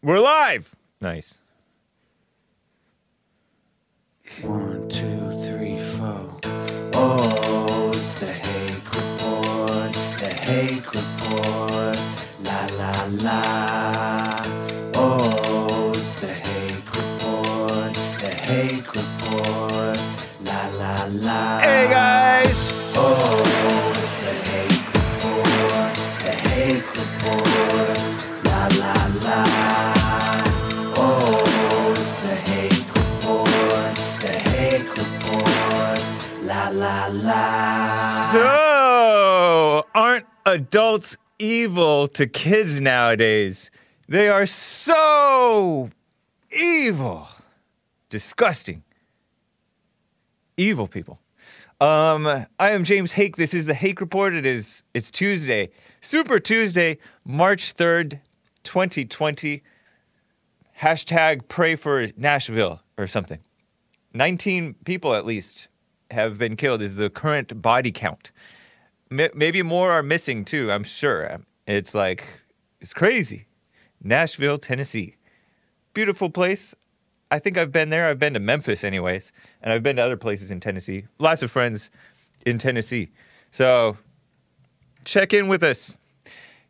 We're live. Nice. One, two, three, four. Oh, it's the adults evil to kids nowadays? They are so evil. Disgusting. Evil people. Um, I am James Hake. This is the Hake Report. It is it's Tuesday. Super Tuesday, March 3rd, 2020. Hashtag pray for Nashville or something. 19 people at least have been killed is the current body count. Maybe more are missing too, I'm sure. It's like, it's crazy. Nashville, Tennessee. Beautiful place. I think I've been there. I've been to Memphis, anyways, and I've been to other places in Tennessee. Lots of friends in Tennessee. So check in with us.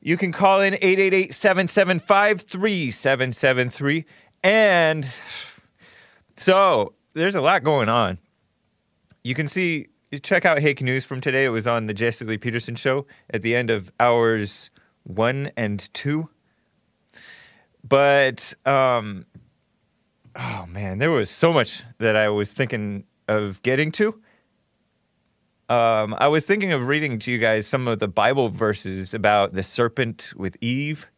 You can call in 888 775 3773. And so there's a lot going on. You can see, check out Hake News from today. It was on the Jesse Lee Peterson show at the end of hours one and two. But, um, oh man, there was so much that I was thinking of getting to. Um, I was thinking of reading to you guys some of the Bible verses about the serpent with Eve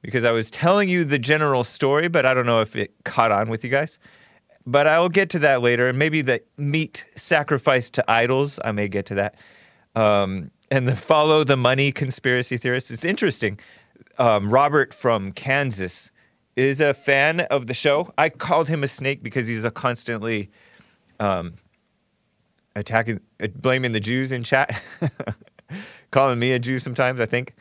because I was telling you the general story, but I don't know if it caught on with you guys. But I will get to that later, and maybe the meat sacrificed to idols. I may get to that. Um, and the follow the money conspiracy theorists. It's interesting. Um, Robert from Kansas is a fan of the show. I called him a snake because he's a constantly um, attacking, uh, blaming the Jews in chat, calling me a Jew sometimes. I think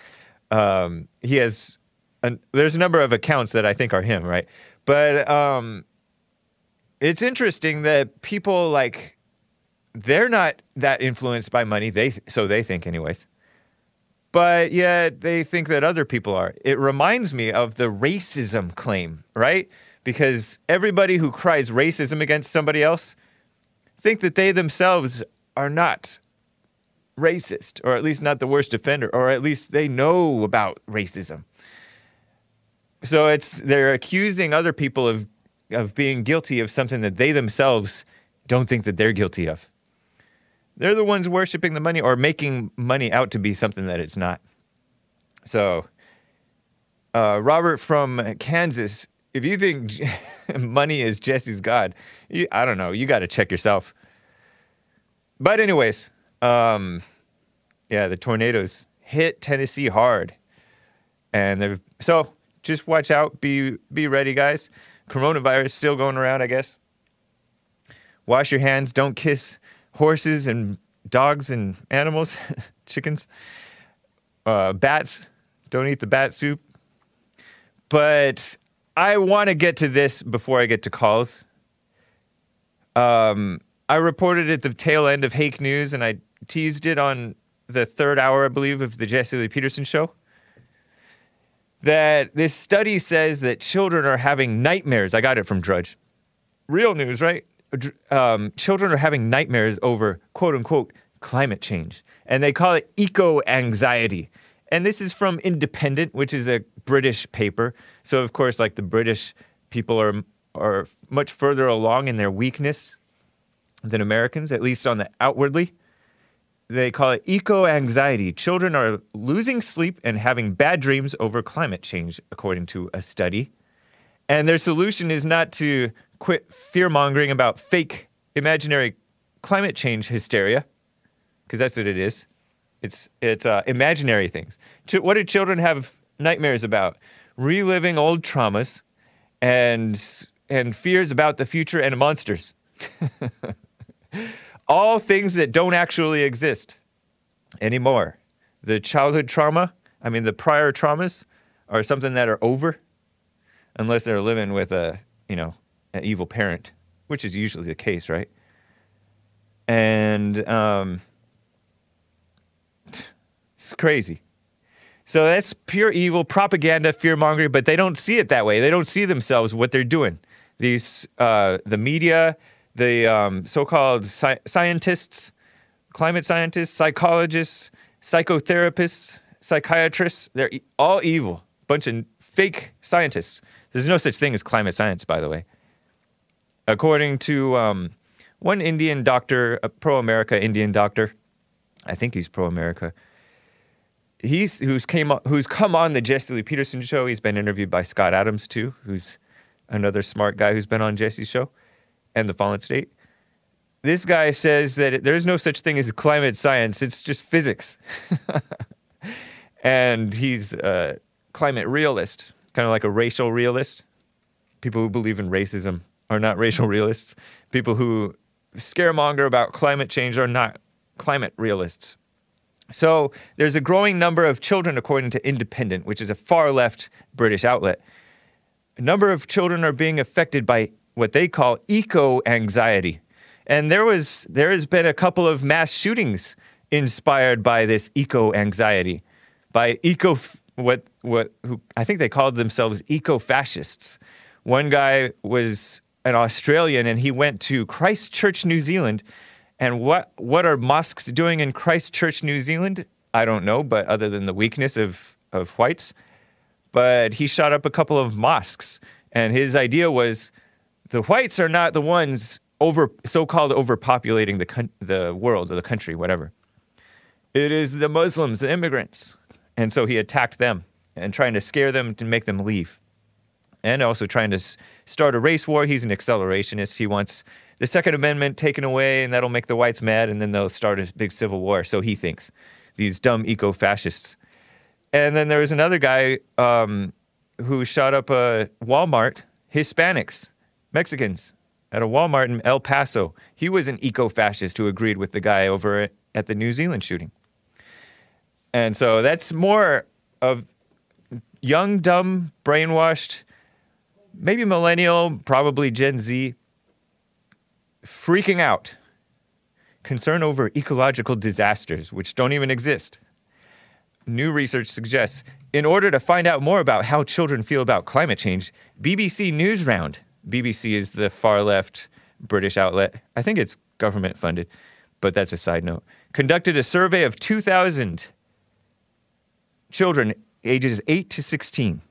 um, he has. An, there's a number of accounts that I think are him, right? But um, it's interesting that people like they're not that influenced by money. They so they think, anyways. But yet they think that other people are. It reminds me of the racism claim, right? Because everybody who cries racism against somebody else think that they themselves are not racist, or at least not the worst offender, or at least they know about racism. So it's they're accusing other people of of being guilty of something that they themselves don't think that they're guilty of. They're the ones worshiping the money or making money out to be something that it's not. So, uh, Robert from Kansas, if you think money is Jesse's God, you, I don't know. You got to check yourself. But, anyways, um, yeah, the tornadoes hit Tennessee hard, and so just watch out. Be be ready, guys. Coronavirus still going around, I guess. Wash your hands. Don't kiss horses and dogs and animals, chickens, uh, bats. Don't eat the bat soup. But I want to get to this before I get to calls. Um, I reported at the tail end of Hake News, and I teased it on the third hour, I believe, of the Jesse Lee Peterson show. That this study says that children are having nightmares. I got it from Drudge. Real news, right? Um, children are having nightmares over quote unquote climate change, and they call it eco anxiety. And this is from Independent, which is a British paper. So of course, like the British people are are much further along in their weakness than Americans, at least on the outwardly. They call it eco anxiety. Children are losing sleep and having bad dreams over climate change, according to a study. And their solution is not to quit fear mongering about fake imaginary climate change hysteria, because that's what it is. It's, it's uh, imaginary things. Ch- what do children have nightmares about? Reliving old traumas and, and fears about the future and monsters. All things that don't actually exist anymore. The childhood trauma, I mean, the prior traumas are something that are over. unless they're living with a, you know, an evil parent, which is usually the case, right? And um, it's crazy. So that's pure evil propaganda, fear mongering, but they don't see it that way. They don't see themselves what they're doing. These, uh, the media, the um, so-called sci- scientists, climate scientists, psychologists, psychotherapists, psychiatrists, they're all evil. Bunch of fake scientists. There's no such thing as climate science, by the way. According to um, one Indian doctor, a pro-America Indian doctor, I think he's pro-America. He's who's came who's come on the Jesse Lee Peterson show. He's been interviewed by Scott Adams too, who's another smart guy who's been on Jesse's show, and the Fallen State. This guy says that there's no such thing as climate science; it's just physics. and he's a climate realist, kind of like a racial realist. People who believe in racism are not racial realists. People who scaremonger about climate change are not climate realists. So there's a growing number of children, according to Independent, which is a far left British outlet. A number of children are being affected by what they call eco anxiety. And there was there has been a couple of mass shootings inspired by this eco anxiety, by eco what what who I think they called themselves eco fascists. One guy was an Australian and he went to Christchurch, New Zealand. And what what are mosques doing in Christchurch, New Zealand? I don't know, but other than the weakness of of whites, but he shot up a couple of mosques and his idea was the whites are not the ones over so-called overpopulating the coun- the world or the country whatever. It is the muslims the immigrants. And so he attacked them and trying to scare them to make them leave. And also trying to s- start a race war. He's an accelerationist. He wants the second amendment taken away and that'll make the whites mad and then they'll start a big civil war. So he thinks these dumb eco-fascists. And then there was another guy um, who shot up a Walmart, Hispanics, Mexicans, at a Walmart in El Paso. He was an eco fascist who agreed with the guy over at the New Zealand shooting. And so that's more of young, dumb, brainwashed, maybe millennial, probably Gen Z, freaking out, concern over ecological disasters, which don't even exist new research suggests in order to find out more about how children feel about climate change, BBC Newsround, BBC is the far left British outlet, I think it's government funded, but that's a side note, conducted a survey of 2,000 children ages 8 to 16,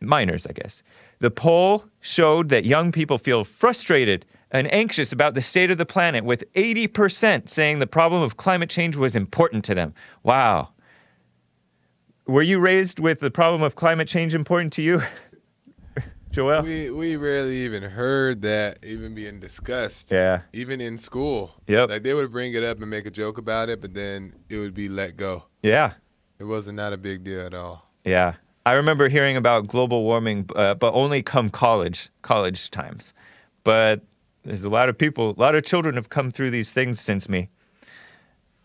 minors, I guess. The poll showed that young people feel frustrated and anxious about the state of the planet, with 80% saying the problem of climate change was important to them. Wow. Were you raised with the problem of climate change important to you, Joel? We we rarely even heard that even being discussed. Yeah. Even in school. Yep. Like they would bring it up and make a joke about it, but then it would be let go. Yeah. It wasn't not a big deal at all. Yeah. I remember hearing about global warming, uh, but only come college, college times. But there's a lot of people, a lot of children have come through these things since me.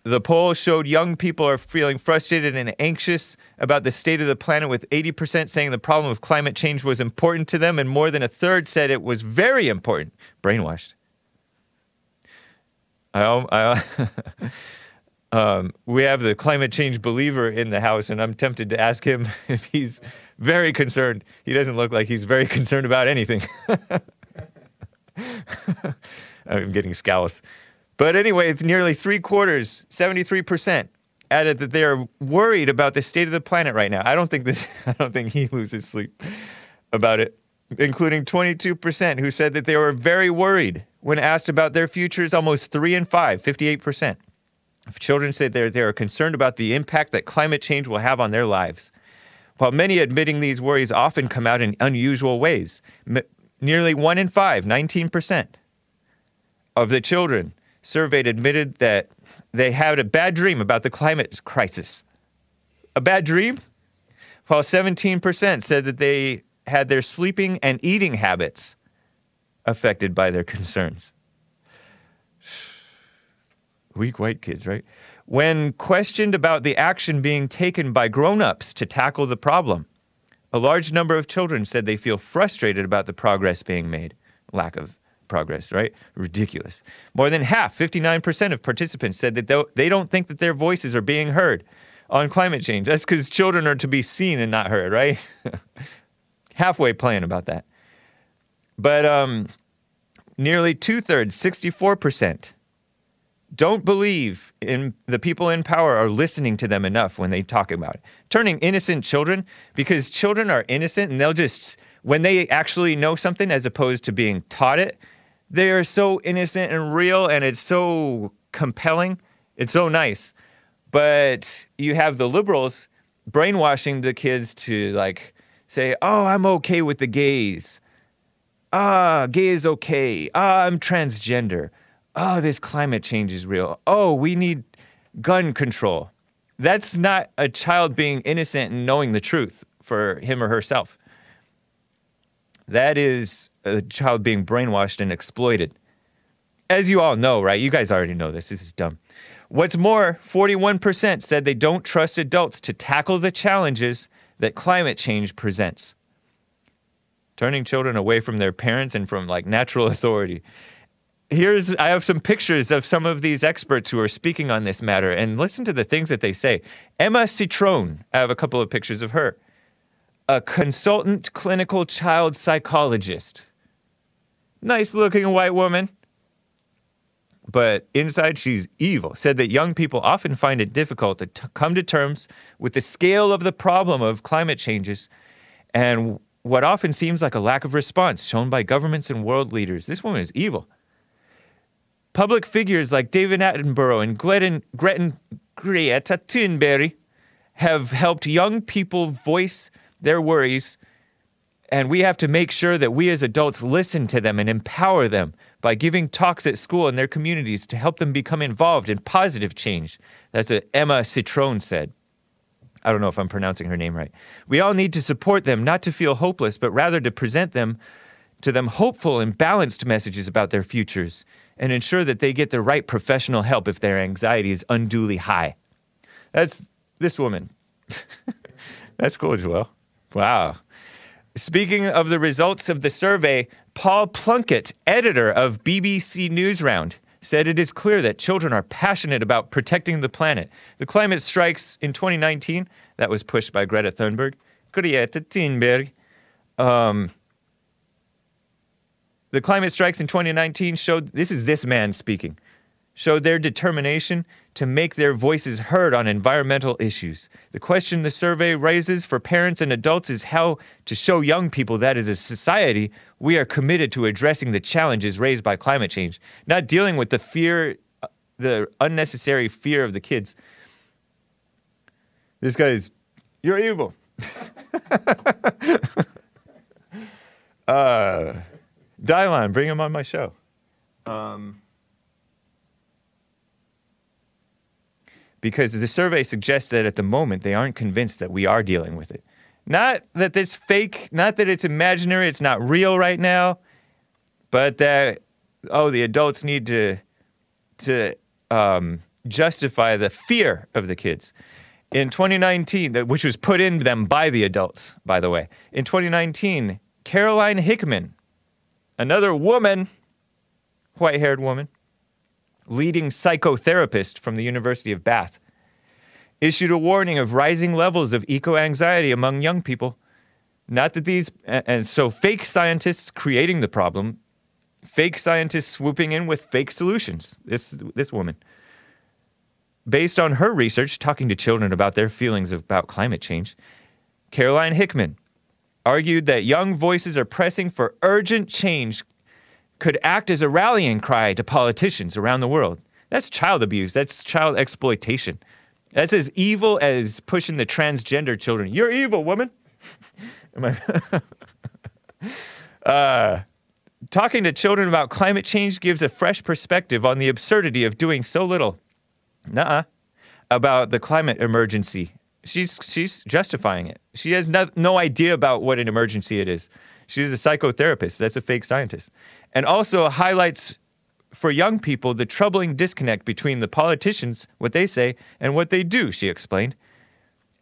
The poll showed young people are feeling frustrated and anxious about the state of the planet, with 80% saying the problem of climate change was important to them, and more than a third said it was very important. Brainwashed. I, I, um, we have the climate change believer in the house, and I'm tempted to ask him if he's very concerned. He doesn't look like he's very concerned about anything. I'm getting scowls. But anyway, nearly three quarters, 73%, added that they are worried about the state of the planet right now. I don't think this, I don't think he loses sleep about it, including 22% who said that they were very worried when asked about their futures, almost three in five, 58%. If children say they're, they are concerned about the impact that climate change will have on their lives. While many admitting these worries often come out in unusual ways, M- nearly one in five, 19%, of the children surveyed admitted that they had a bad dream about the climate crisis. A bad dream? While 17% said that they had their sleeping and eating habits affected by their concerns. Weak white kids, right? When questioned about the action being taken by grown ups to tackle the problem, A large number of children said they feel frustrated about the progress being made. Lack of progress, right? Ridiculous. More than half, 59% of participants said that they don't think that their voices are being heard on climate change. That's because children are to be seen and not heard, right? Halfway playing about that. But um, nearly two thirds, 64%, don't believe in the people in power are listening to them enough when they talk about it. Turning innocent children, because children are innocent and they'll just, when they actually know something as opposed to being taught it, they are so innocent and real and it's so compelling. It's so nice. But you have the liberals brainwashing the kids to like say, oh, I'm okay with the gays. Ah, gay is okay. Ah, I'm transgender. Oh, this climate change is real. Oh, we need gun control. That's not a child being innocent and knowing the truth for him or herself. That is a child being brainwashed and exploited. As you all know, right? You guys already know this. This is dumb. What's more, 41% said they don't trust adults to tackle the challenges that climate change presents. Turning children away from their parents and from like natural authority here's I have some pictures of some of these experts who are speaking on this matter, and listen to the things that they say. Emma Citron, I have a couple of pictures of her, a consultant clinical child psychologist. Nice looking white woman. But inside, she's evil. Said that young people often find it difficult to come to terms with the scale of the problem of climate changes and what often seems like a lack of response shown by governments and world leaders. This woman is evil. Public figures like David Attenborough and Greta, Greta Thunberg have helped young people voice their worries, and we have to make sure that we as adults listen to them and empower them by giving talks at school and their communities to help them become involved in positive change. That's what Emma Citrone said. I don't know if I'm pronouncing her name right. We all need to support them, not to feel hopeless, but rather to present them to them hopeful and balanced messages about their futures and ensure that they get the right professional help if their anxiety is unduly high. That's this woman. That's cool, Joel. Wow. Speaking of the results of the survey, Paul Plunkett, editor of BBC Newsround, said it is clear that children are passionate about protecting the planet. The climate strikes in 2019, that was pushed by Greta Thunberg. Greta Thunberg. Um, the climate strikes in 2019 showed this is this man speaking showed their determination to make their voices heard on environmental issues. The question the survey raises for parents and adults is how to show young people that as a society, we are committed to addressing the challenges raised by climate change, not dealing with the fear, the unnecessary fear of the kids. This guy is, you're evil. uh, Dylon, bring him on my show. Um, because the survey suggests that at the moment they aren't convinced that we are dealing with it. Not that it's fake, not that it's imaginary, it's not real right now, but that oh, the adults need to to um, justify the fear of the kids. In 2019, which was put in them by the adults, by the way. In 2019, Caroline Hickman, another woman, white-haired woman, leading psychotherapist from the University of Bath, issued a warning of rising levels of eco anxiety among young people. Not that these, and so fake scientists creating the problem, fake scientists swooping in with fake solutions. This, this woman. Based on her research, talking to children about their feelings about climate change, Caroline Hickman argued that young voices are pressing for urgent change could act as a rallying cry to politicians around the world. That's child abuse. That's child exploitation. That's as evil as pushing the transgender children. You're evil, woman. Uh, talking to children about climate change gives a fresh perspective on the absurdity of doing so little. Nuh-uh. About the climate emergency. She's she's justifying it. She has no, no idea about what an emergency it is. She's a psychotherapist. That's a fake scientist. And also highlights for young people the troubling disconnect between the politicians, what they say, and what they do, she explained.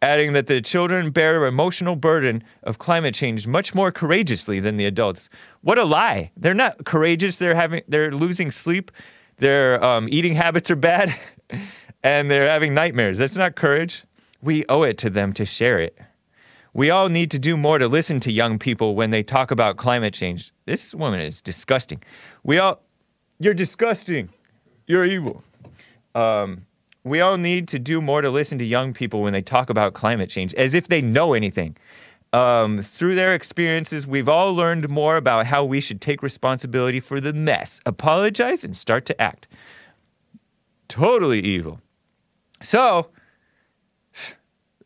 adding that the children bear emotional burden of climate change much more courageously than the adults. What a lie! They're not courageous. They're having they're losing sleep. Their um, eating habits are bad, and they're having nightmares. That's not courage. We owe it to them to share it. We all need to do more to listen to young people when they talk about climate change. This woman is disgusting. We all, you're disgusting. You're evil. Um, we all need to do more to listen to young people when they talk about climate change, as if they know anything. Um, through their experiences, we've all learned more about how we should take responsibility for the mess, apologize, and start to act. Totally evil. So,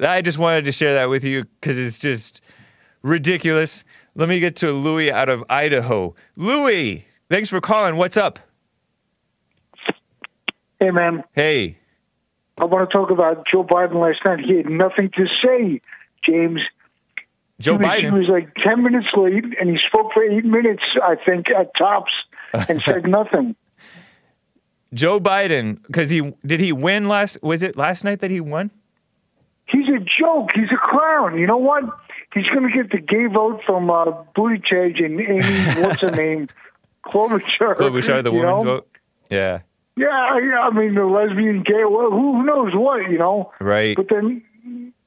I just wanted to share that with you because it's just ridiculous. Let me get to Louis out of Idaho. Louis, thanks for calling. What's up? Hey, man. Hey. I want to talk about Joe Biden last night. He had nothing to say, James. Joe he was, Biden. He was like 10 minutes late, and he spoke for eight minutes, I think, at tops, and said nothing. Joe Biden, because he did he win last? Was it last night that he won? He's a joke. He's a clown. You know what? He's going to get the gay vote from uh, Buttigieg and Amy, what's her name? Klobuchar. Klobuchar, the know? vote. Yeah, Yeah, I, I mean, the lesbian, gay, well, who knows what, you know? right. But then,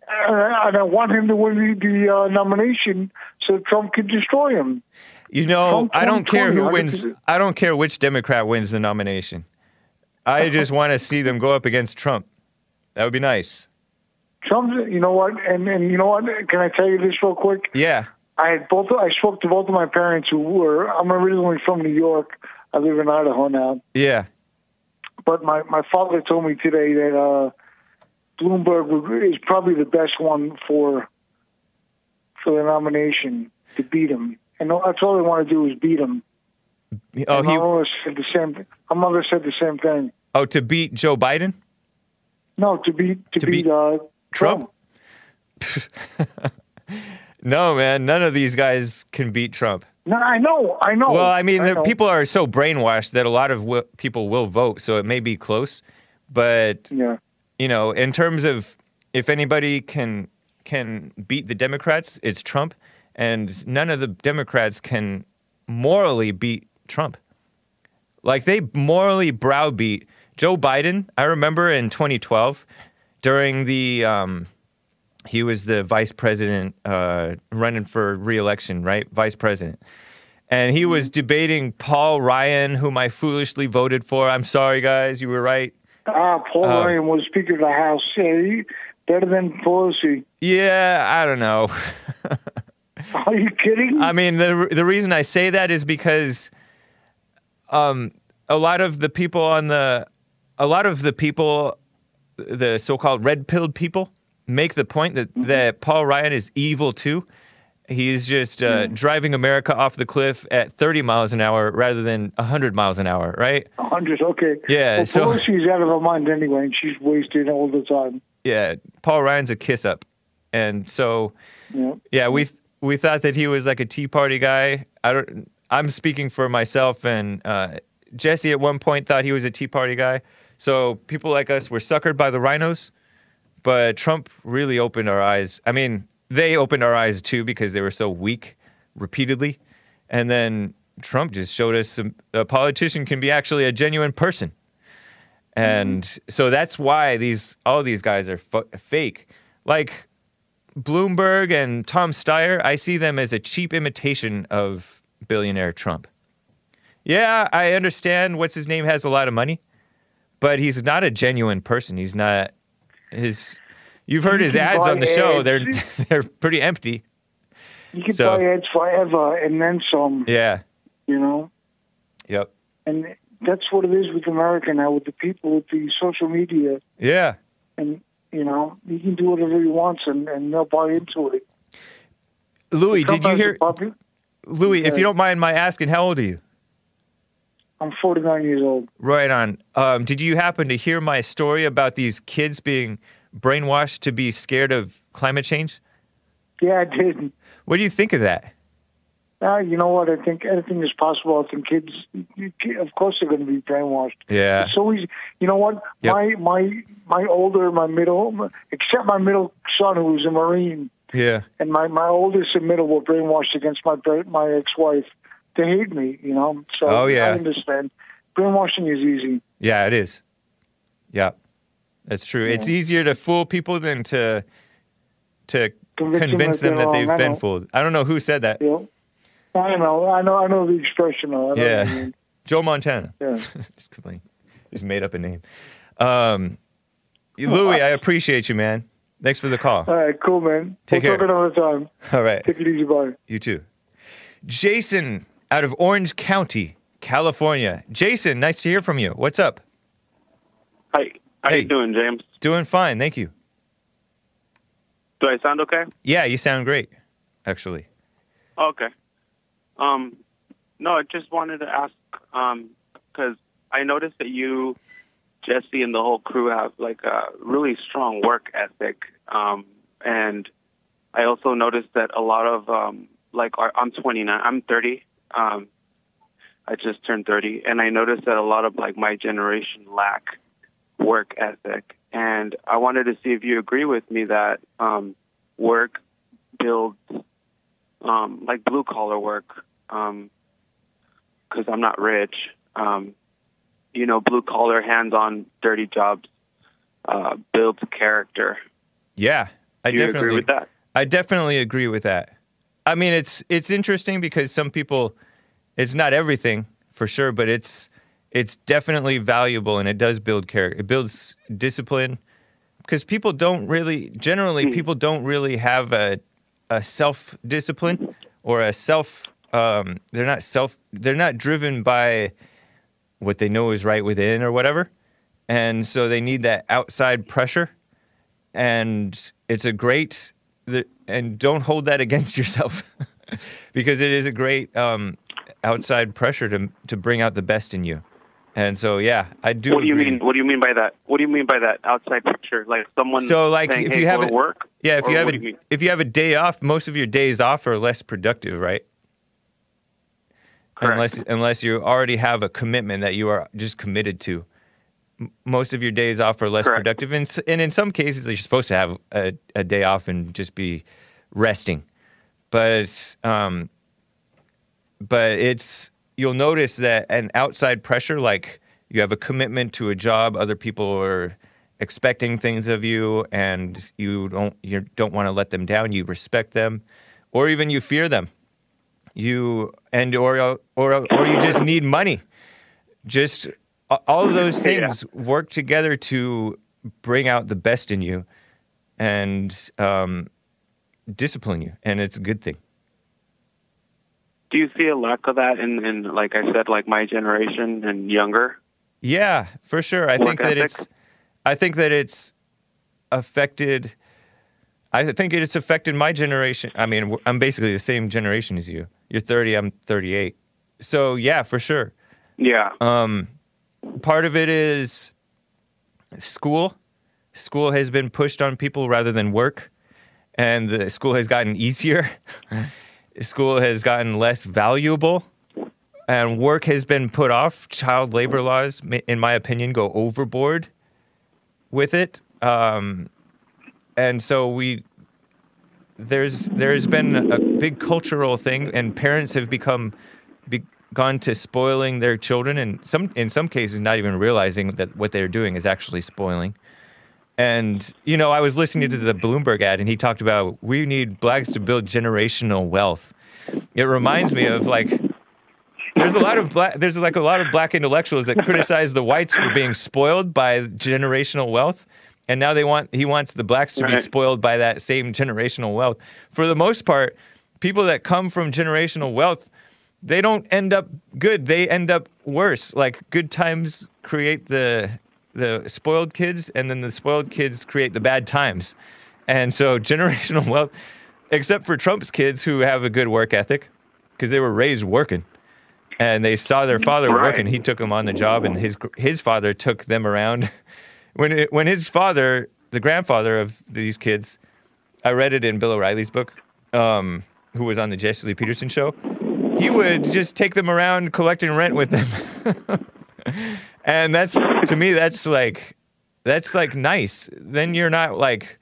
uh, and I want him to win the, the uh, nomination so Trump can destroy him. You know, Trump I don't care who wins. I don't care which Democrat wins the nomination. I just want to see them go up against Trump. That would be nice. Trump, you know what? And and you know what? Can I tell you this real quick? Yeah. I had both. I spoke to both of my parents who were. I'm originally from New York. I live in Idaho now. Yeah. But my my father told me today that uh, Bloomberg is probably the best one for for the nomination to beat him. And that's all they want to do is beat him. Oh, And he. said the same. My mother said the same thing. Oh, to beat Joe Biden. No, to beat to, To beat, beat uh, Trump? Trump. No, man. None of these guys can beat Trump. No, I know, I know. Well, I mean, the know. people are so brainwashed that a lot of wi- people will vote, so it may be close. But Yeah, you know, in terms of if anybody can can beat the Democrats, it's Trump, and none of the Democrats can morally beat Trump. Like they morally browbeat Joe Biden. I remember in 2012 during the um, he was the vice president uh, running for reelection, right? Vice president. And he was debating Paul Ryan, whom I foolishly voted for. I'm sorry, guys, you were right. ah, Paul Uh, Ryan was Speaker of the House. Yeah, better than Pelosi. Yeah, I don't know. Are you kidding? I mean, the the reason I say that is because um, a lot of the people on the a lot of the people, the so-called red-pilled people, make the point that that Paul Ryan is evil too. He's just uh, driving America off the cliff at 30 miles an hour rather than 100 miles an hour, right? A hundred. Okay. Yeah, Well, so- Pelosi's out of her mind anyway, and she's wasting all the time. Yeah, Paul Ryan's a kiss up, and so Yeah. Yeah, we th- we thought that he was like a Tea Party guy. I don't. I'm speaking for myself, and uh, Jesse at one point thought he was a Tea Party guy. So people like us were suckered by the RINOs, but Trump really opened our eyes. I mean, they opened our eyes too because they were so weak repeatedly, and then Trump just showed us a politician can be actually a genuine person. And so that's why these all these guys are fake. Like Bloomberg and Tom Steyer, I see them as a cheap imitation of billionaire Trump. Yeah, I understand what's his name has a lot of money, but he's not a genuine person. He's not his You've heard He his ads on the show. ads. They're they're pretty empty. You can So- buy ads forever and then some. Yeah. You know, Yep. and that's what it is with America now, with the people, with the social media, Yeah. and you know, he can do whatever he wants, and, and they'll buy into it. Louis, did you hear Louis, if you don't mind my asking, how old are you? I'm 49 years old. Right on. Um, did you happen to hear my story about these kids being brainwashed to be scared of climate change? Yeah, I did. What do you think of that? Uh, you know what? I think anything is possible. I think kids, of course, they're going to be brainwashed. Yeah. It's so easy. You know what? Yep. My my my older, my middle, except my middle son who's a marine, Yeah. and my my oldest and middle were brainwashed against my my ex-wife. They hate me, you know. So Oh, yeah. I understand. Brainwashing is easy. Yeah, it is. Yeah, that's true. It's easier to fool people than to to Convince them that them that they've been fooled. I don't know who said that. Know. I know. I know. I know the expression. Though. I know Yeah, mean. Joe Montana. Yeah. just just made up a name. Um, Louis, I appreciate you, man. Thanks for the call. All right. Cool, man. Take we'll care. talk another time. All right, Take it easy. Bye. you too. Jason out of Orange County, California. Jason, nice to hear from you. What's up? Hi. How Hey. you doing, James? Doing fine, thank you. Do I sound okay? Yeah, you sound great, actually. Okay. Um, no, I just wanted to ask because I noticed that you, Jesse, and the whole crew have like a really strong work ethic, um, and I also noticed that a lot of um, like our, I'm 29, I'm 30. Um, I just turned 30, and I noticed that a lot of like my generation lack work ethic, and I wanted to see if you agree with me that um, work builds um, like blue collar work, because I'm not rich. Um, you know, blue collar, hands on, dirty jobs uh, builds character. Yeah, I Do you definitely agree with that? I definitely agree with that. I mean, it's it's interesting because some people, it's not everything for sure, but it's it's definitely valuable and it does build character. It builds discipline because people don't really generally people don't really have a a self discipline or a self. Um, they're not self. They're not driven by what they know is right within or whatever, and so they need that outside pressure and it's a great the, and don't hold that against yourself because it is a great um, outside pressure to to bring out the best in you and so yeah i do What do you agree. mean? What do you mean by that? What do you mean by that outside picture? Like someone so like saying, if you go have a, work? yeah if you have a you if you have a day off most of your days off are less productive right Correct. unless unless you already have a commitment that you are just committed to most of your days off are less Correct. productive and, and in some cases you're supposed to have a, a day off and just be resting. But um but it's you'll notice that an outside pressure like you have a commitment to a job other people are expecting things of you and you don't you don't want to let them down you respect them or even you fear them. You and or or or you just need money. Just all of those Yeah. things work together to bring out the best in you and um, discipline you and it's a good thing Do you see a lack of that in, in like I said, like my generation and younger? Yeah, for sure. I think Work that ethic? it's I think that it's affected I think it's affected my generation. I mean, I'm basically the same generation as you. You're 30, I'm 38. So, yeah, for sure. Yeah. Um, part of it is school. School has been pushed on people rather than work, and the school has gotten easier. school has gotten less valuable, and work has been put off. Child labor laws, in my opinion, go overboard with it. Um, and so we there's there's been a big cultural thing, and parents have become be, gone to spoiling their children, and some in some cases not even realizing that what they're doing is actually spoiling. And you know, I was listening to the Bloomberg ad, and he talked about we need blacks to build generational wealth. It reminds me of like there's a lot of black there's like a lot of black intellectuals that criticize the whites for being spoiled by generational wealth and now they want he wants the blacks to be spoiled by that same generational wealth for the most part people that come from generational wealth they don't end up good they end up worse like good times create the the spoiled kids and then the spoiled kids create the bad times and so generational wealth except for trump's kids who have a good work ethic because they were raised working and they saw their father Right. working. He took them on the job, and his his father took them around. when it, when his father, the grandfather of these kids, I read it in Bill O'Reilly's book, um, who was on the Jesse Lee Peterson show. He would just take them around collecting rent with them. and that's to me that's like that's like nice. Then you're not like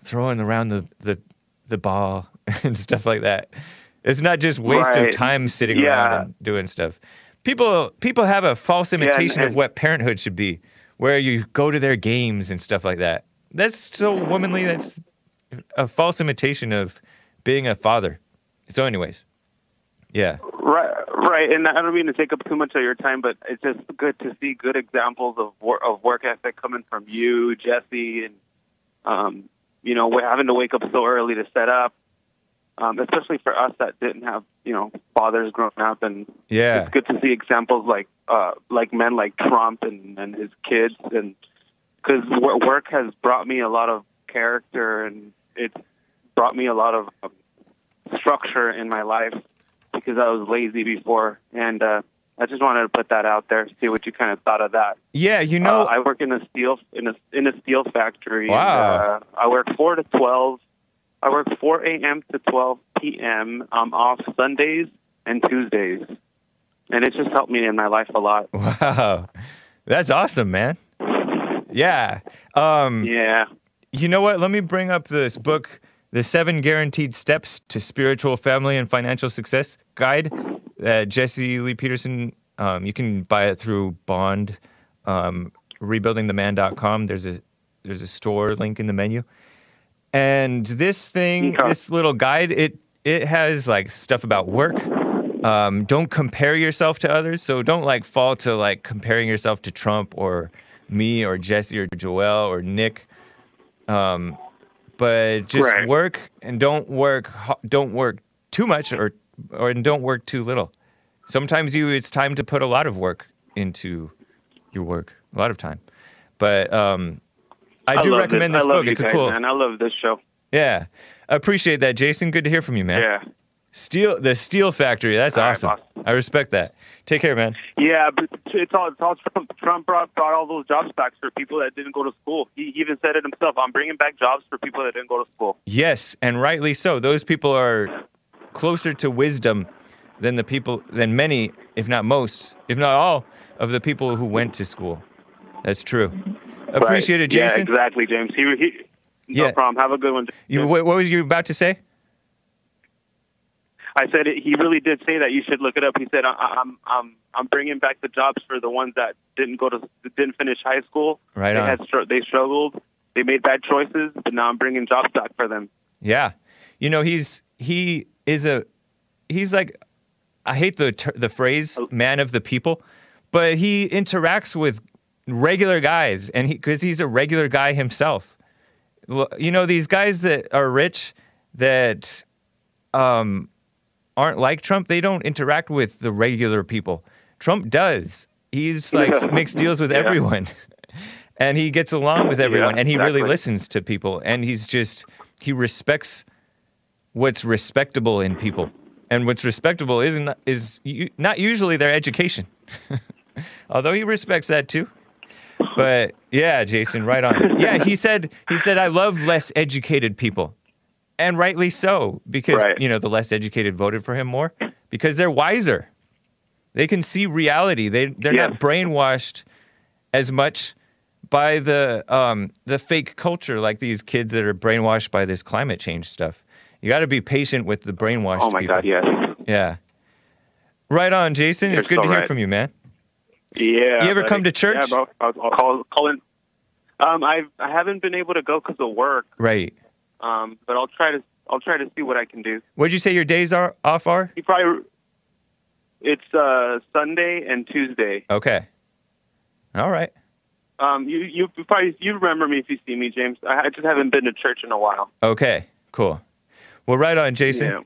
throwing around the the, the ball and stuff like that. It's not just waste of time sitting Yeah. around and doing stuff. People people have a false and- imitation of what parenthood should be, where you go to their games and stuff like that. That's so womanly. That's a false imitation of being a father. So, anyways, yeah, Right, right, and I don't mean to take up too much of your time, but it's just good to see good examples of wor- of work ethic coming from you, Jesse, and um, you know, we're having to wake up so early to set up, um, especially for us that didn't have you know fathers growing up, and yeah, it's good to see examples like uh, like men like Trump and, and his kids, and because work has brought me a lot of character, and it's brought me a lot of um, structure in my life because I was lazy before, and uh, I just wanted to put that out there, see what you kind of thought of that. yeah. You know, uh, I work in a steel in a in a steel factory. Wow. And, uh, I work four to twelve. I work four a.m. to twelve p.m. I'm off Sundays and Tuesdays, and it's just helped me in my life a lot. wow, that's awesome, man. Yeah. Um, Yeah. You know what? Let me bring up this book, The Seven Guaranteed Steps to Spiritual, Family, and Financial Success Guide. Uh, Jesse Lee Peterson, um, you can buy it through Bond, um, rebuildingtheman.com. There's a there's a store link in the menu. And this thing, Okay. this little guide, it it has like stuff about work. Um, don't compare yourself to others. So don't like fall to like comparing yourself to Trump or me or Jesse or Joel or Nick Um, but just Right. work and don't work don't work too much or or and don't work too little. Sometimes you it's time to put a lot of work into your work, a lot of time. But um, I do recommend this. this I book. It's guys, a cool. man. I love this show. Yeah, I appreciate that, Jason. Good to hear from you, man. Yeah. Steel, the Steel Factory. That's All right, awesome. boss. I respect that. Take care, man. Yeah, but it's all it's all Trump. Trump brought brought all those jobs back for people that didn't go to school. He even said it himself. I'm bringing back jobs for people that didn't go to school. Yes, and rightly so. Those people are closer to wisdom than the people, than many, if not most, if not all, of the people who went to school. That's true. Appreciate it, Yeah, Jason. exactly, James. He, he no Yeah. problem. Have a good one. You, what, what was you about to say? I said it, he really did say that. You should look it up. He said, I, I'm I'm I'm bringing back the jobs for the ones that didn't go to didn't finish high school. Right they on. had they struggled. They made bad choices, but now I'm bringing jobs back for them. Yeah, you know he's he is a he's like I hate the the phrase man of the people, but he interacts with regular guys, and he because he's a regular guy himself. You know these guys that are rich that um, aren't like Trump. They don't interact with the regular people. Trump does. He's like makes deals with Yeah. everyone. And he gets along with everyone, Yeah, and he really listens to people, and he's just he respects what's respectable in people, and what's respectable isn't is not usually their education, although he respects that too. But yeah, Jason, right on. Yeah, he said he said I love less educated people, and rightly so because Right. you know the less educated voted for him more because they're wiser. They can see reality. They they're Yes. not brainwashed as much by the um, the fake culture like these kids that are brainwashed by this climate change stuff. You got to be patient with the brainwashed Oh my people. God, yes. Yeah. Right on, Jason. You're it's good so to hear right. from you, man. Yeah. You ever buddy. come to church? Yeah, bro. I'll, I'll call call in. Um, I I haven't been able to go because of work. Right. Um, but I'll try to I'll try to see what I can do. What'd you say your days are off are? You probably it's uh, Sunday and Tuesday. Okay. All right. Um, you you probably you remember me if you see me, James. I, I just haven't been to church in a while. Okay. Cool. Well, right on, Jason. Yeah.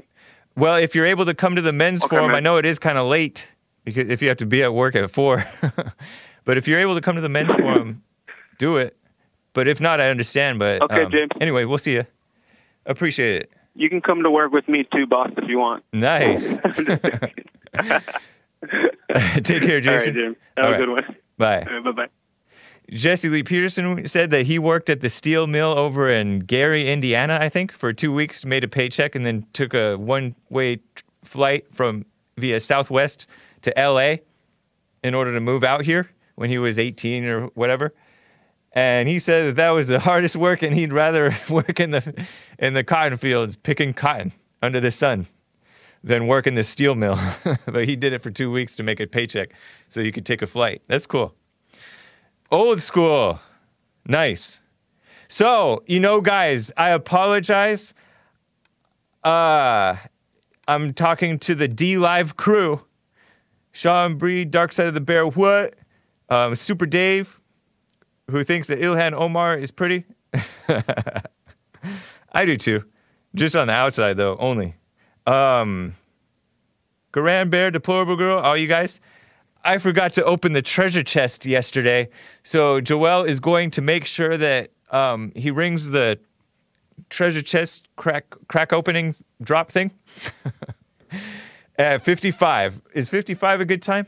Well, if you're able to come to the men's Okay, forum, man. I know it is kind of late because if you have to be at work at four, but if you're able to come to the men's forum, do it. But if not, I understand. But Okay, um, James. Anyway, we'll see you. Appreciate it. You can come to work with me too, boss, if you want. Nice. I'm just kidding. Take care, All right, Jason. James. Have All a right. good one. Bye. Bye bye. Jesse Lee Peterson said that he worked at the steel mill over in Gary, Indiana, I think, for two weeks, made a paycheck, and then took a one way flight from via Southwest to LA in order to move out here when he was 18 or whatever. And he said that that was the hardest work, and he'd rather work in the in the cotton fields picking cotton under the sun than work in the steel mill. but he did it for two weeks to make a paycheck so you could take a flight. That's cool. Old school. Nice. So, you know, guys, I apologize. Uh, I'm talking to the DLive crew. Sean Bree, Dark Side of the Bear, what? Um, Super Dave, who thinks that Ilhan Omar is pretty. I do too. Just on the outside, though, only. Um, Garan Bear, Deplorable Girl, all you guys. I forgot to open the treasure chest yesterday. So Joel is going to make sure that um, he rings the treasure chest crack crack opening drop thing at 55. Is 55 a good time?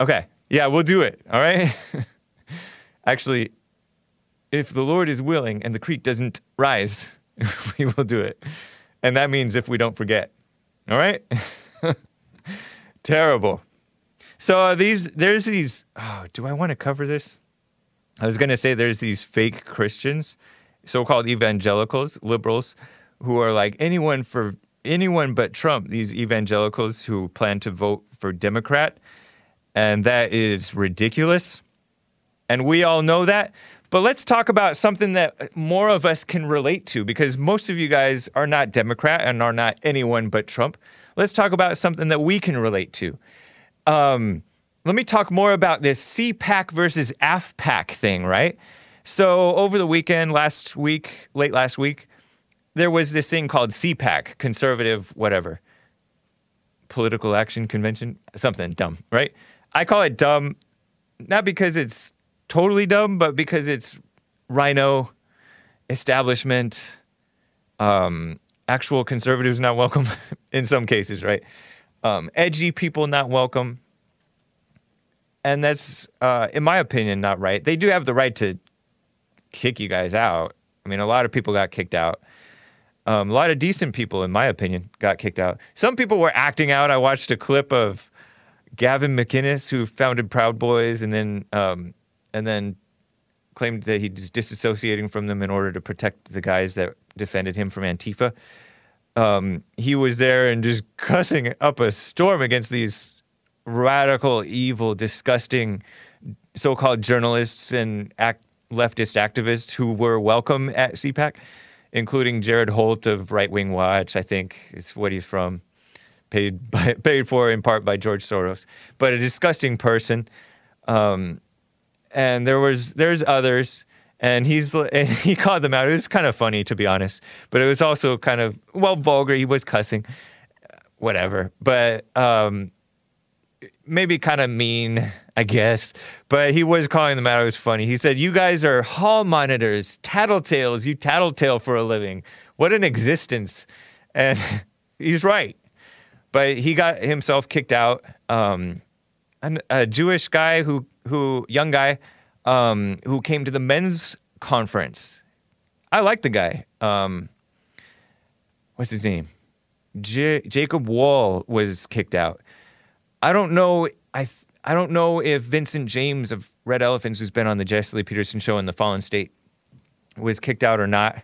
Okay. Yeah, we'll do it. All right. Actually, if the Lord is willing and the creek doesn't rise, we will do it. And that means if we don't forget. All right? Terrible. So these there's these oh, do I want to cover this? I was going to say there's these fake Christians, so-called evangelicals, liberals who are like anyone for anyone but Trump, these evangelicals who plan to vote for Democrat, and that is ridiculous. And we all know that. But let's talk about something that more of us can relate to because most of you guys are not Democrat and are not anyone but Trump. Let's talk about something that we can relate to. Um, let me talk more about this CPAC versus AFPAC thing, right? So, over the weekend, last week, late last week, there was this thing called CPAC, conservative, whatever, political action convention, something dumb, right? I call it dumb, not because it's totally dumb, but because it's RINO, establishment, um, actual conservatives not welcome in some cases, right? Um, edgy people not welcome. And that's, uh, in my opinion, not right. They do have the right to kick you guys out. I mean, a lot of people got kicked out. Um, a lot of decent people, in my opinion, got kicked out. Some people were acting out. I watched a clip of Gavin McInnes, who founded Proud Boys, and then um, and then claimed that he's disassociating from them in order to protect the guys that defended him from Antifa. Um, he was there and just cussing up a storm against these radical, evil, disgusting so-called journalists and act- leftist activists who were welcome at CPAC, including Jared Holt of Right Wing Watch. I think is what he's from, paid by, paid for in part by George Soros, but a disgusting person. Um, and there was there's others and he's and he called them out. It was kind of funny to be honest, but it was also kind of well vulgar. He was cussing, whatever, but um, maybe kind of mean, I guess. But he was calling them out. It was funny. He said, "You guys are hall monitors, tattletales. You tattletale for a living. What an existence!" And he's right. But he got himself kicked out. Um, a Jewish guy who who young guy um, who came to the men's conference. I like the guy. Um, what's his name? J- Jacob Wohl was kicked out. I don't know. I th- I don't know if Vincent James of Red Elephants, who's been on the Jesse Lee Peterson show in the Fallen State, was kicked out or not.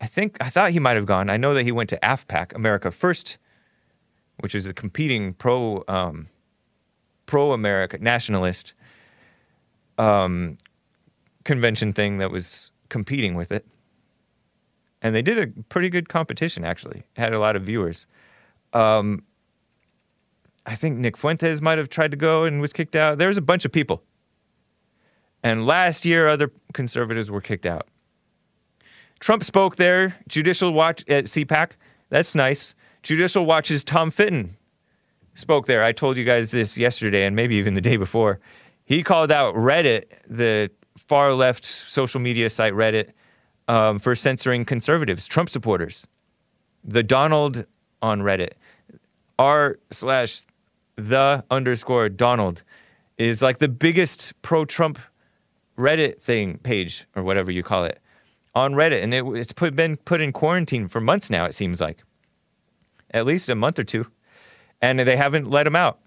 I think I thought he might have gone. I know that he went to AFPAC, America First, which is a competing pro um, pro America nationalist um, convention thing that was competing with it. And they did a pretty good competition, actually. Had a lot of viewers. Um, I think Nick Fuentes might have tried to go and was kicked out. There was a bunch of people. And last year, other conservatives were kicked out. Trump spoke there, Judicial Watch at CPAC. That's nice. Judicial Watch's Tom Fitton spoke there. I told you guys this yesterday and maybe even the day before. He called out Reddit, the far left social media site Reddit, um, for censoring conservatives, Trump supporters. The Donald on Reddit, r slash the underscore Donald, is like the biggest pro Trump Reddit thing page or whatever you call it on Reddit, and it, it's put, been put in quarantine for months now. It seems like at least a month or two, and they haven't let him out.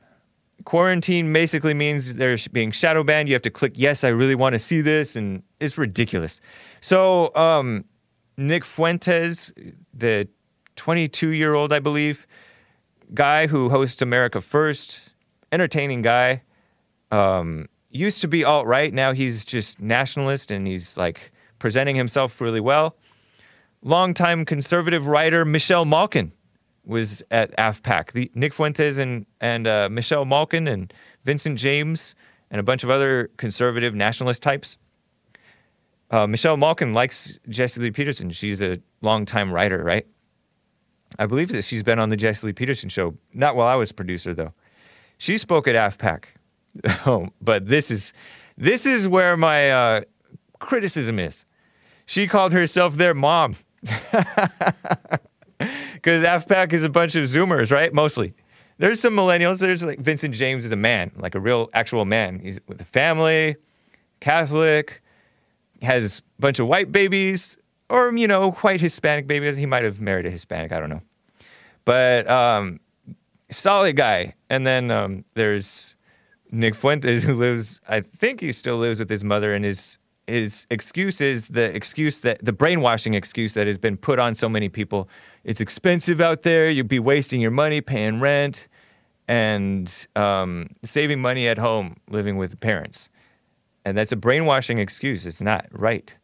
Quarantine basically means they're being shadow banned. You have to click yes, I really want to see this, and it's ridiculous. So um, Nick Fuentes, the 22 year old, I believe, guy who hosts America First, entertaining guy, um, used to be alt right. Now he's just nationalist and he's like presenting himself really well. Longtime conservative writer Michelle Malkin was at AFPAC. The, Nick Fuentes and, and uh, Michelle Malkin and Vincent James and a bunch of other conservative nationalist types. Uh, Michelle Malkin likes Jesse Lee Peterson. She's a longtime writer, right? I believe that she's been on the Jesse Lee Peterson show. Not while I was producer, though. She spoke at AFPAC. Oh, but this is this is where my uh, criticism is. She called herself their mom. Because AFPAC is a bunch of Zoomers, right? Mostly. There's some millennials. There's like Vincent James is a man, like a real actual man. He's with a family, Catholic, has a bunch of white babies, or you know, white Hispanic babies. He might have married a Hispanic. I don't know, but um, solid guy. And then um, there's Nick Fuentes, who lives. I think he still lives with his mother, and his his excuse is the excuse that the brainwashing excuse that has been put on so many people. It's expensive out there. You'd be wasting your money paying rent and um, saving money at home living with parents. And that's a brainwashing excuse. It's not right.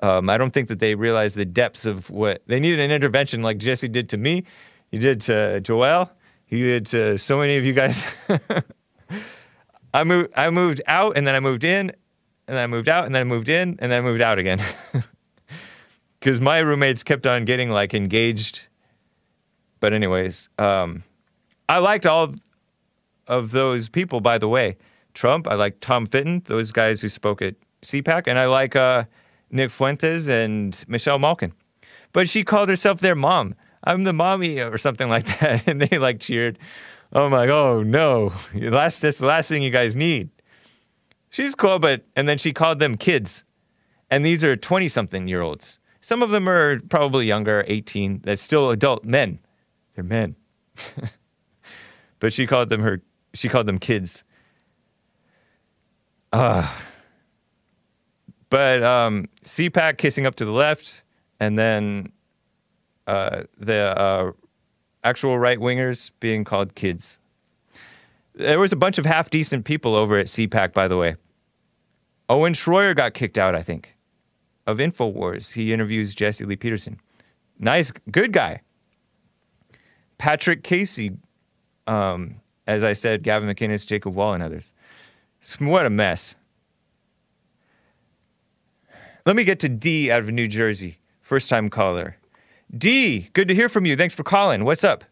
Um, I don't think that they realize the depths of what they needed an intervention like Jesse did to me. He did to Joel. He did to so many of you guys. I moved. I moved out, and then I moved in, and then I moved out, and then I moved in, and then I moved out again. Because my roommates kept on getting like engaged. But anyways, um, I liked all of those people. By the way, Trump. I like Tom Fitton. Those guys who spoke at CPAC, and I like uh, Nick Fuentes and Michelle Malkin. But she called herself their mom. I'm the mommy or something like that, and they like cheered. I'm like, oh no, last that's the last thing you guys need. She's cool, but and then she called them kids, and these are 20 something year olds. Some of them are probably younger, 18. That's still adult men. They're men. but she called them her. She called them kids. Ah. but um, CPAC kissing up to the left, and then uh, the uh, actual right wingers being called kids. There was a bunch of half decent people over at CPAC, by the way. Owen Schroyer got kicked out, I think, of InfoWars. He interviews Jesse Lee Peterson. Nice, good guy. Patrick Casey, um, as I said, Gavin McInnes, Jacob Wohl, and others. What a mess. Let me get to D out of New Jersey. First time caller. D, good to hear from you. Thanks for calling. What's up?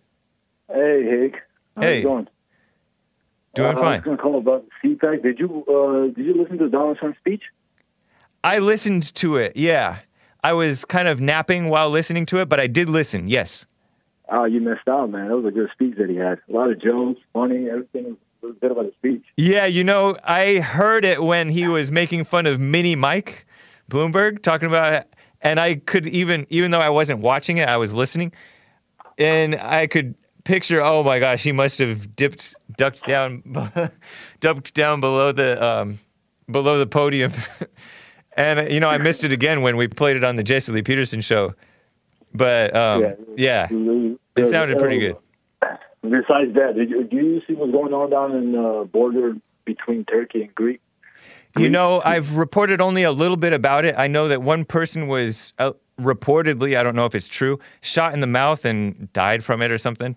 Hey, Hig. How Hey. you doing? Doing uh, I fine. was going to call about CPAC. Did you uh, did you listen to Donald Trump's speech? I listened to it. Yeah. I was kind of napping while listening to it, but I did listen. Yes. Oh, you missed out, man. That was a good speech that he had. A lot of jokes, funny, everything was good about the speech. Yeah, you know, I heard it when he was making fun of Mini Mike Bloomberg talking about and I could even even though I wasn't watching it, I was listening and I could picture oh my gosh, he must have dipped ducked down ducked down below the um below the podium. and you know, I missed it again when we played it on the Jesse Lee Peterson show. But um yeah, it sounded pretty good. Besides that, did you, do you see what's going on down in the border between Turkey and Greece? You know, I've reported only a little bit about it. I know that one person was uh, reportedly, I don't know if it's true, shot in the mouth and died from it or something.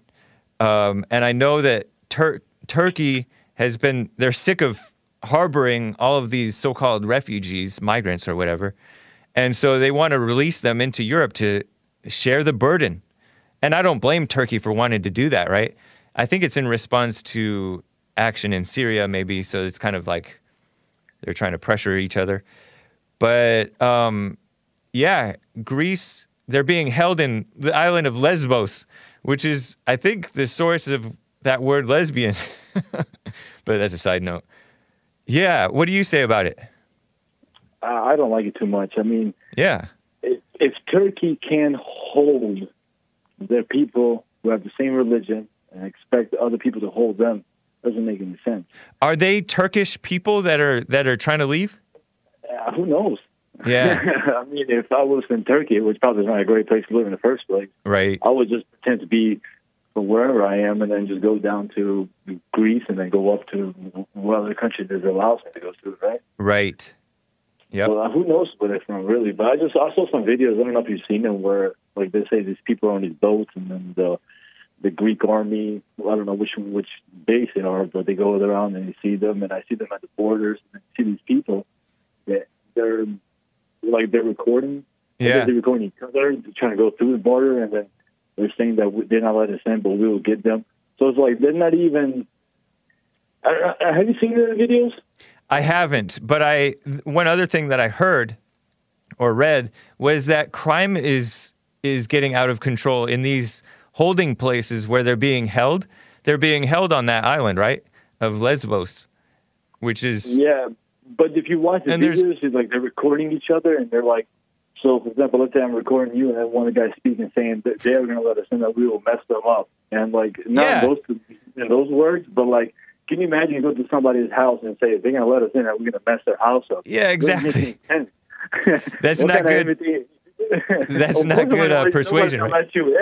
Um, and I know that Tur- Turkey has been, they're sick of harboring all of these so called refugees, migrants or whatever. And so they want to release them into Europe to share the burden. And I don't blame Turkey for wanting to do that, right? I think it's in response to action in Syria, maybe. So it's kind of like, they're trying to pressure each other. But um, yeah, Greece, they're being held in the island of Lesbos, which is, I think, the source of that word lesbian. but that's a side note. Yeah, what do you say about it? Uh, I don't like it too much. I mean, Yeah, if, if Turkey can hold their people who have the same religion and expect other people to hold them doesn't make any sense. Are they Turkish people that are that are trying to leave? Uh, who knows? Yeah. I mean, if I was in Turkey, which probably is not a great place to live in the first place, Right. I would just pretend to be from wherever I am, and then just go down to Greece, and then go up to what other country that allows me to go to, right? Right. Yeah. Well, who knows where they're from, really? But I just I saw some videos. I don't know if you've seen them, where like they say these people are on these boats, and then the the Greek army. I don't know which which base they are, but they go around and you see them, and I see them at the borders, and I see these people that they're like they're recording. Yeah. they're recording each other, trying to go through the border, and then they're saying that they're not letting us in, but we will get them. So it's like they're not even. I, I, have you seen the videos? I haven't, but I one other thing that I heard or read was that crime is is getting out of control in these holding places where they're being held. They're being held on that island, right? Of Lesbos, which is Yeah, but if you watch the And videos, it's like they're recording each other, and they're like, so for example, let's say I'm recording you, and then one of the guys speaking saying that they're going to let us in, that we will mess them up, and like not Yeah. in those in those words, but like. Can you imagine you go to somebody's house and say they're going to let us in that we're going to mess their house up? Yeah, exactly. That's not good- that's not good, uh, persuasion, right? You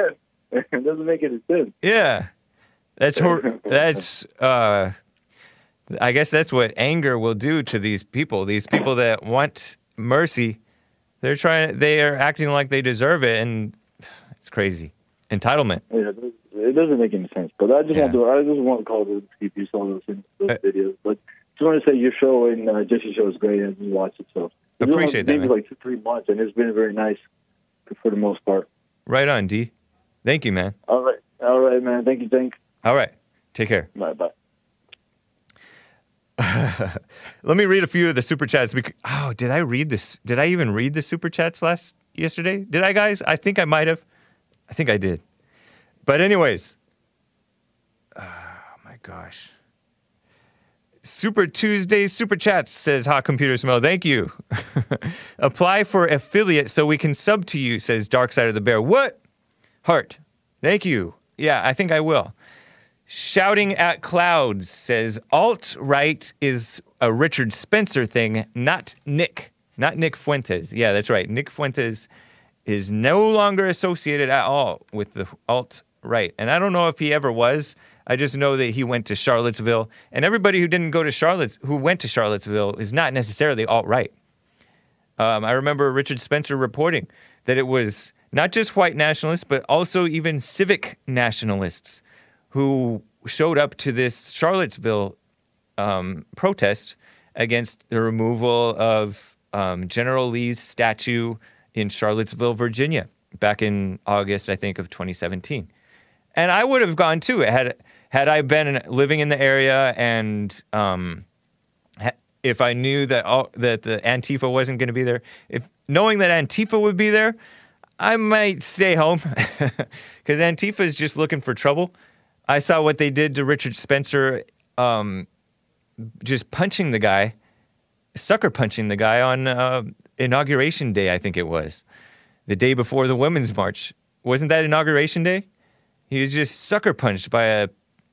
in. it doesn't make any sense. yeah. That's hor- that's uh I guess that's what anger will do to these people. These people that want mercy, they're trying they are acting like they deserve it and it's crazy. Entitlement. Yeah, it doesn't- make any sense. But I just Yeah. want to, I just want to call see if you saw those, in, those Uh, videos. But just want to say your show and uh, Jesse's show is great. and just watch it. So Appreciate that, maybe like two, three months, and it's been very nice for the most part. Right on, D. Thank you, man. All right, all right, man. Thank you, thank. All right. Take care. Bye, bye. Let me read a few of the super chats. Oh, did I read this? Did I even read the super chats last yesterday? Did I, guys? I think I might have. I think I did. But anyways, oh my gosh. Super Tuesday super chats says hot computer smell. Thank you. Apply for affiliate so we can sub to you. Says Dark Side of the Bear. What? Heart. Thank you. Yeah, I think I will. Shouting at Clouds says alt right is a Richard Spencer thing, not Nick, not Nick Fuentes. Yeah, that's right. Nick Fuentes is no longer associated at all with the alt right. And I don't know if he ever was. I just know that he went to Charlottesville. And everybody who didn't go to Charlotte, who went to Charlottesville, is not necessarily alt right. Um, I remember Richard Spencer reporting that it was not just white nationalists, but also even civic nationalists who showed up to this Charlottesville um, protest against the removal of um, General Lee's statue in Charlottesville, Virginia, back in August, I think, of 2017. And I would have gone too had had I been living in the area and um, ha- if I knew that all, that the Antifa wasn't going to be there, if knowing that Antifa would be there, I might stay home because Antifa is just looking for trouble. I saw what they did to Richard Spencer, um, just punching the guy, sucker punching the guy on uh, inauguration day. I think it was the day before the Women's March. Wasn't that inauguration day? He was just sucker punched by a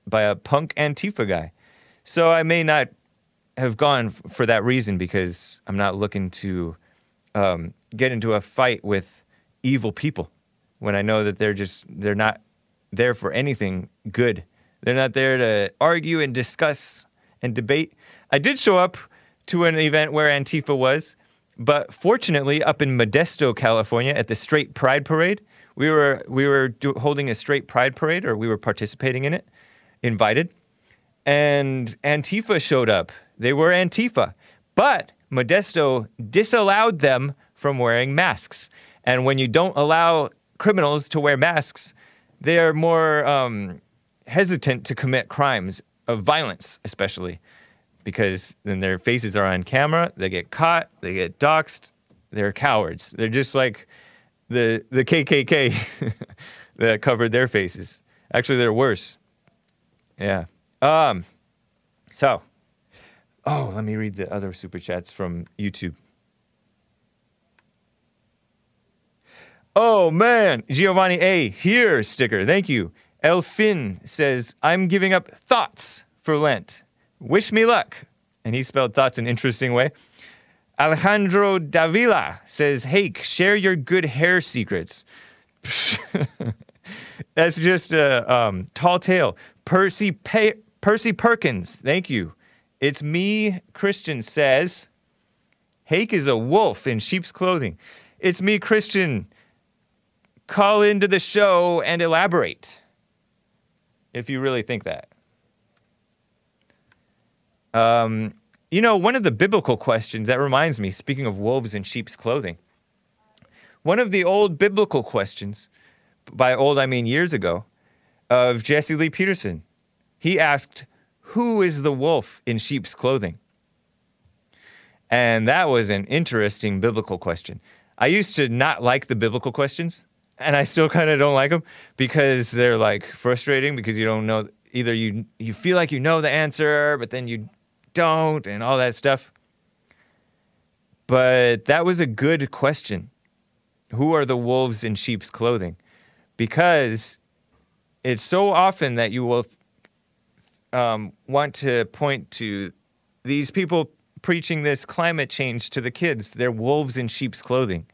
by a punk Antifa guy. So I may not have gone f- for that reason because I'm not looking to um, get into a fight with evil people when I know that they're just they're not there for anything good. They're not there to argue and discuss and debate. I did show up to an event where Antifa was, but fortunately, up in Modesto, California, at the Straight Pride Parade, we were we were do, holding a Straight Pride Parade, or we were participating in it, invited and Antifa showed up. They were Antifa, but Modesto disallowed them from wearing masks. And when you don't allow criminals to wear masks, they are more um, hesitant to commit crimes of violence, especially because then their faces are on camera. They get caught. They get doxxed. They're cowards. They're just like the the KKK that covered their faces. Actually, they're worse. Yeah. Um. So, oh, let me read the other super chats from YouTube. Oh man, Giovanni A here sticker. Thank you. Elfin says, I'm giving up thoughts for Lent. Wish me luck. And he spelled thoughts an interesting way. Alejandro Davila says, Hey, share your good hair secrets. That's just a um, tall tale. Percy, pa- Percy Perkins, thank you. It's me, Christian says, Hake is a wolf in sheep's clothing. It's me, Christian. Call into the show and elaborate if you really think that. Um, you know, one of the biblical questions that reminds me, speaking of wolves in sheep's clothing, one of the old biblical questions, by old I mean years ago, of Jesse Lee Peterson. He asked, Who is the wolf in sheep's clothing? And that was an interesting biblical question. I used to not like the biblical questions, and I still kind of don't like them because they're like frustrating because you don't know either you you feel like you know the answer, but then you don't and all that stuff. But that was a good question. Who are the wolves in sheep's clothing? Because it's so often that you will um, want to point to these people preaching this climate change to the kids. They're wolves in sheep's clothing.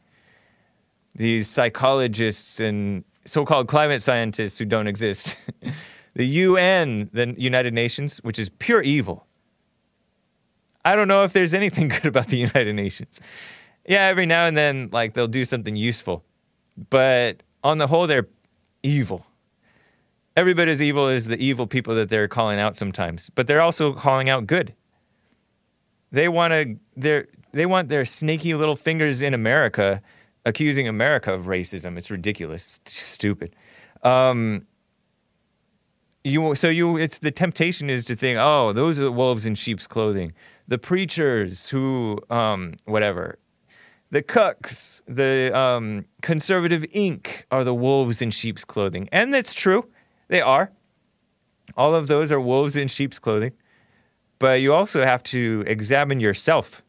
These psychologists and so called climate scientists who don't exist. the UN, the United Nations, which is pure evil. I don't know if there's anything good about the United Nations. Yeah, every now and then, like, they'll do something useful. But on the whole, they're evil. Every bit as evil as the evil people that they're calling out sometimes. But they're also calling out good. They want to their they want their snaky little fingers in America accusing America of racism. It's ridiculous. It's stupid. Um, you so you it's the temptation is to think, oh, those are the wolves in sheep's clothing. The preachers who um, whatever. The cucks, the um, conservative ink are the wolves in sheep's clothing. And that's true. They are. All of those are wolves in sheep's clothing. But you also have to examine yourself.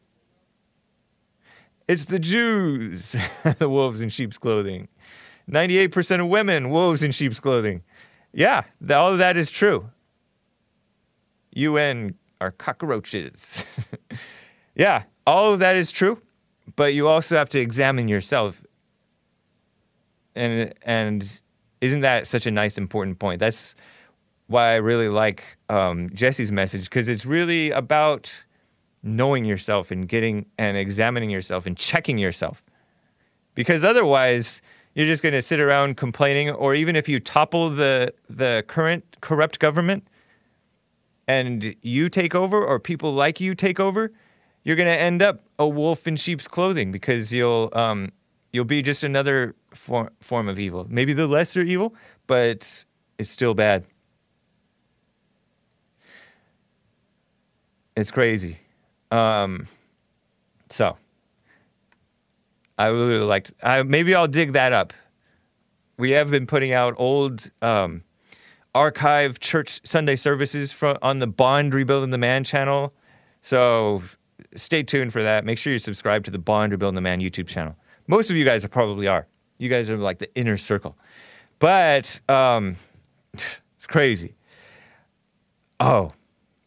It's the Jews, the wolves in sheep's clothing. 98% of women, wolves in sheep's clothing. Yeah, th- all of that is true. UN are cockroaches. yeah, all of that is true, but you also have to examine yourself. And and isn't that such a nice important point? That's why I really like um, Jesse's message because it's really about knowing yourself and getting and examining yourself and checking yourself. Because otherwise, you're just going to sit around complaining, or even if you topple the the current corrupt government and you take over, or people like you take over, you're going to end up a wolf in sheep's clothing because you'll um, you'll be just another for- form of evil. Maybe the lesser evil, but it's still bad. It's crazy. Um, so I really liked. I, maybe I'll dig that up. We have been putting out old um, archive church Sunday services from on the Bond Rebuilding the Man channel. So stay tuned for that. Make sure you subscribe to the Bond Rebuilding the Man YouTube channel. Most of you guys probably are. You guys are like the inner circle. But um, it's crazy. Oh,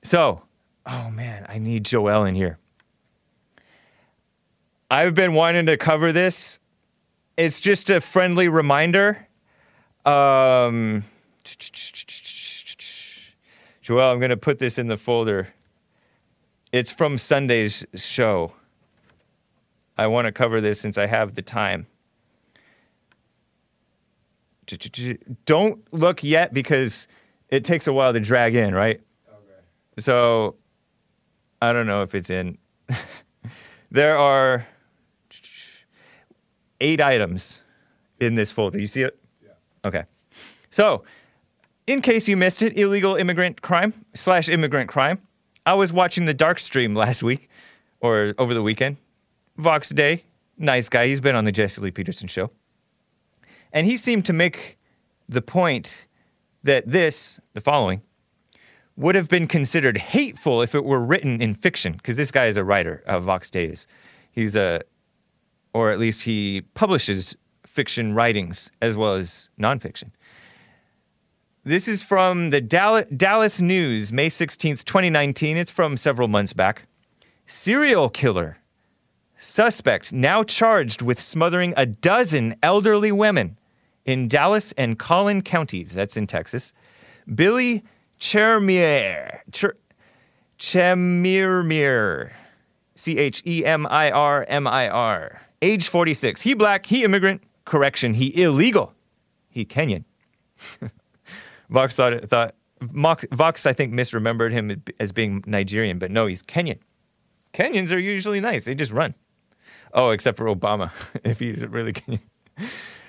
so oh man, I need Joel in here. I've been wanting to cover this. It's just a friendly reminder. Um, Joel, I'm going to put this in the folder. It's from Sunday's show. I want to cover this since I have the time. Don't look yet because it takes a while to drag in, right? Okay. So I don't know if it's in. there are eight items in this folder. You see it? Yeah. Okay. So, in case you missed it, illegal immigrant crime slash immigrant crime. I was watching the dark stream last week or over the weekend. Vox Day, nice guy. He's been on the Jesse Lee Peterson show. And he seemed to make the point that this, the following, would have been considered hateful if it were written in fiction, because this guy is a writer, of Vox Days. He's a, or at least he publishes fiction writings as well as nonfiction. This is from the Dall- Dallas News, May 16th, 2019. It's from several months back. Serial killer. Suspect now charged with smothering a dozen elderly women in Dallas and Collin counties. That's in Texas. Billy Chermier. Cher- Chemirmir. C H E M I R M I R. Age 46. He black, he immigrant. Correction, he illegal. He Kenyan. Vox thought, thought Vox, I think, misremembered him as being Nigerian, but no, he's Kenyan. Kenyans are usually nice. They just run. Oh, except for Obama, if he's really Kenyan.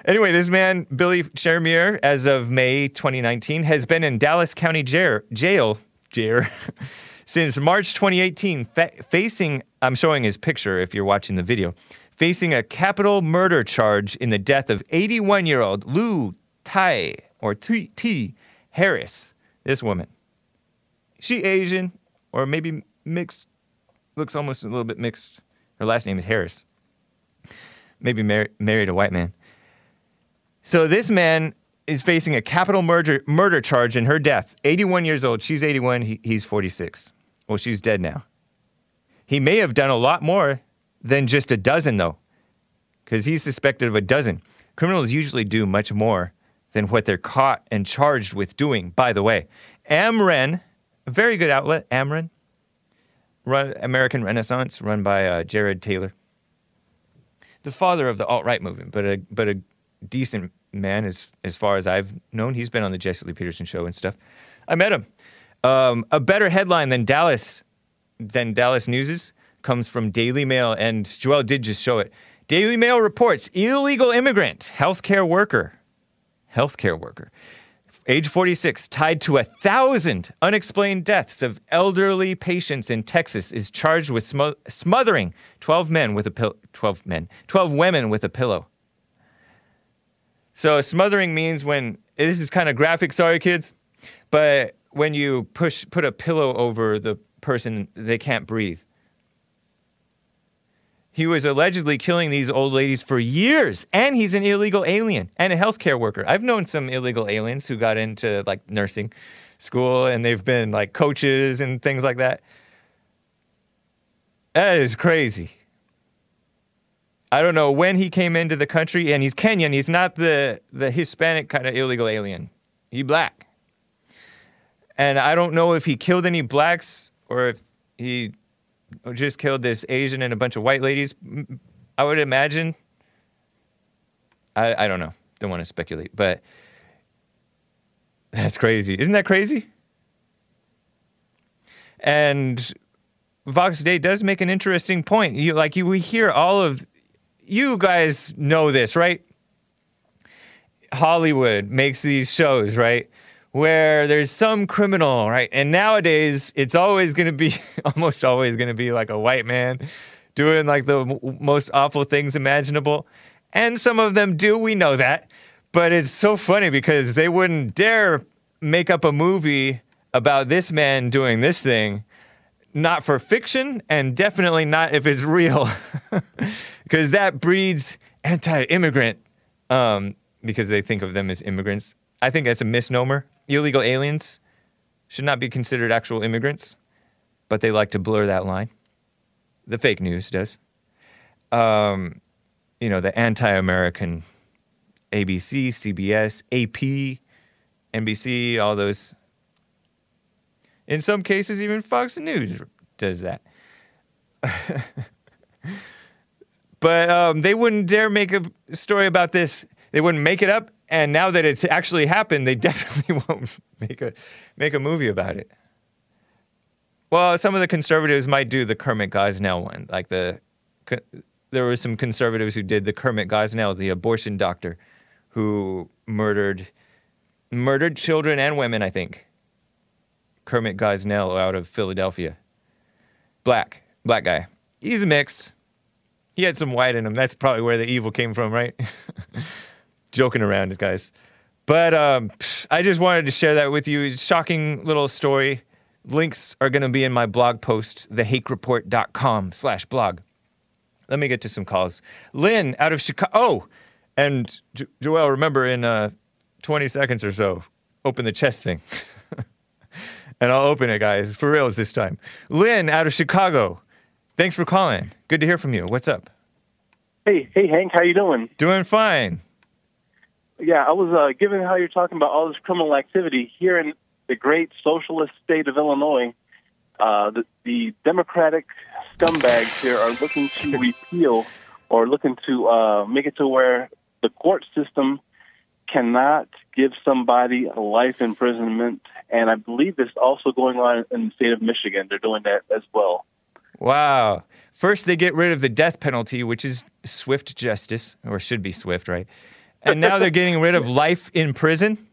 Anyway, this man, Billy Chermier, as of May 2019, has been in Dallas County jail, jail, jail since March 2018, fa- facing, I'm showing his picture if you're watching the video, facing a capital murder charge in the death of 81 year old Lou Tai, or T, T Harris, this woman. She Asian, or maybe mixed, looks almost a little bit mixed. Her last name is Harris. Maybe mar- married a white man. So this man is facing a capital murder murder charge in her death. 81 years old. She's 81. He, he's 46. Well, she's dead now. He may have done a lot more than just a dozen, though, because he's suspected of a dozen. Criminals usually do much more than what they're caught and charged with doing. By the way, Amren, a very good outlet, Amren, run American Renaissance, run by uh, Jared Taylor the father of the alt right movement, but a but a decent man as as far as I've known. He's been on the Jesse Lee Peterson show and stuff. I met him. Um, a better headline than Dallas than Dallas News's comes from Daily Mail, and Joel did just show it. Daily Mail reports illegal immigrant, healthcare worker, healthcare worker, age 46, tied to a thousand unexplained deaths of elderly patients in Texas, is charged with smo- smothering 12 men with a pillow. 12 men, 12 women with a pillow. So smothering means when this is kind of graphic, sorry kids, but when you push put a pillow over the person, they can't breathe. He was allegedly killing these old ladies for years, and he's an illegal alien and a healthcare worker. I've known some illegal aliens who got into like nursing school and they've been like coaches and things like that. That is crazy. I don't know when he came into the country, and he's Kenyan. He's not the the Hispanic kind of illegal alien. He black. And I don't know if he killed any blacks or if he just killed this Asian and a bunch of white ladies. I would imagine. I, I don't know. Don't want to speculate, but that's crazy. Isn't that crazy? And Vox Day does make an interesting point. You like you we hear all of you guys know this, right? Hollywood makes these shows, right? Where there's some criminal, right? And nowadays, it's always going to be, almost always going to be like a white man doing like the m- most awful things imaginable. And some of them do, we know that. But it's so funny because they wouldn't dare make up a movie about this man doing this thing, not for fiction, and definitely not if it's real. because that breeds anti-immigrant um, because they think of them as immigrants. I think that's a misnomer. Illegal aliens should not be considered actual immigrants, but they like to blur that line. The fake news does. Um, you know, the anti-American ABC, CBS, AP, NBC, all those. In some cases, even Fox News does that. But um, they wouldn't dare make a story about this. They wouldn't make it up. And now that it's actually happened, they definitely won't make a make a movie about it. Well, some of the conservatives might do the Kermit Gosnell one, like the there were some conservatives who did the Kermit Gosnell, the abortion doctor, who murdered murdered children and women. I think Kermit Gosnell out of Philadelphia, black black guy. He's a mix. He had some white in him. That's probably where the evil came from, right? Joking around, guys. But um, I just wanted to share that with you. Shocking little story. Links are going to be in my blog post, thehakereport.com slash blog. Let me get to some calls. Lynn out of Chicago. Oh, and jo- Joel, remember in uh, 20 seconds or so, open the chest thing. and I'll open it, guys, for reals this time. Lynn out of Chicago. Thanks for calling. Good to hear from you. What's up? Hey, hey, Hank, how you doing? Doing fine. Yeah, I was uh, given how you're talking about all this criminal activity here in the great socialist state of Illinois. Uh, the, the Democratic scumbags here are looking to repeal or looking to uh, make it to where the court system cannot give somebody a life imprisonment. And I believe it's also going on in the state of Michigan. They're doing that as well. Wow. First, they get rid of the death penalty, which is swift justice, or should be swift, right? And now they're getting rid of life in prison.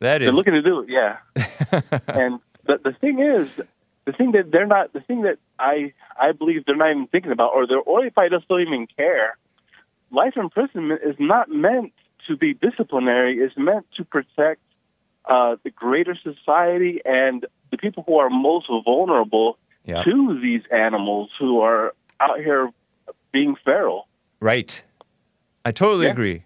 That is. They're looking to do it, yeah. and the the thing is, the thing that they're not, the thing that I I believe they're not even thinking about, or they're, or if I just don't even care. Life imprisonment is not meant to be disciplinary. is meant to protect uh, the greater society and the people who are most vulnerable Yeah. to these animals who are out here being feral. right. I totally Yeah. agree.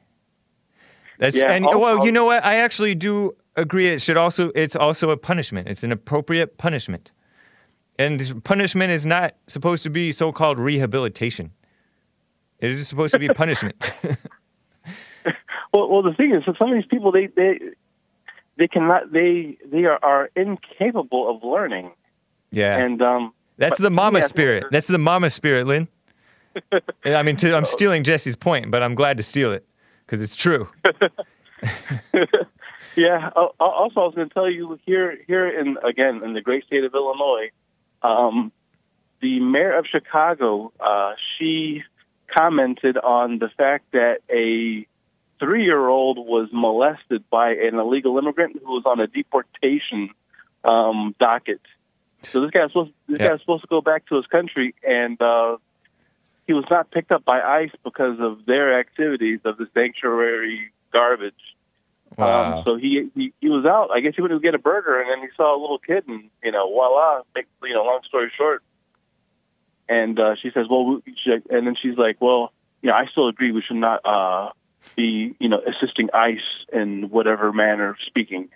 That's Yeah, and I'll- well, you I'll- know what? I actually do agree. It should also it's also a punishment. It's an appropriate punishment, and punishment is not supposed to be so-called rehabilitation. It is supposed to be punishment. Well, well, the thing is, some of these people they they they cannot they they are, are incapable of learning, yeah. and um, That's but- the mama yeah, spirit. That's the mama spirit, Lynn. I mean, to, I'm stealing Jesse's point, but I'm glad to steal it because it's true. Yeah. al- al- Also, I was going to tell you here, here in again in the great state of Illinois, um, the mayor of Chicago, uh, she commented on the fact that a three-year-old was molested by an illegal immigrant who was on a deportation um, docket. So this guy's supposed this Yeah. guy's supposed to go back to his country, and uh, he was not picked up by ICE because of their activities of the sanctuary garbage. Wow. Um, so he, he he was out. I guess he went to get a burger, and then he saw a little kid, and you know, voila. Make, you know, long story short. And uh, she says, "Well," and then she's like, "Well, you know, I still agree. We should not uh, be, you know, assisting ICE in whatever manner of speaking."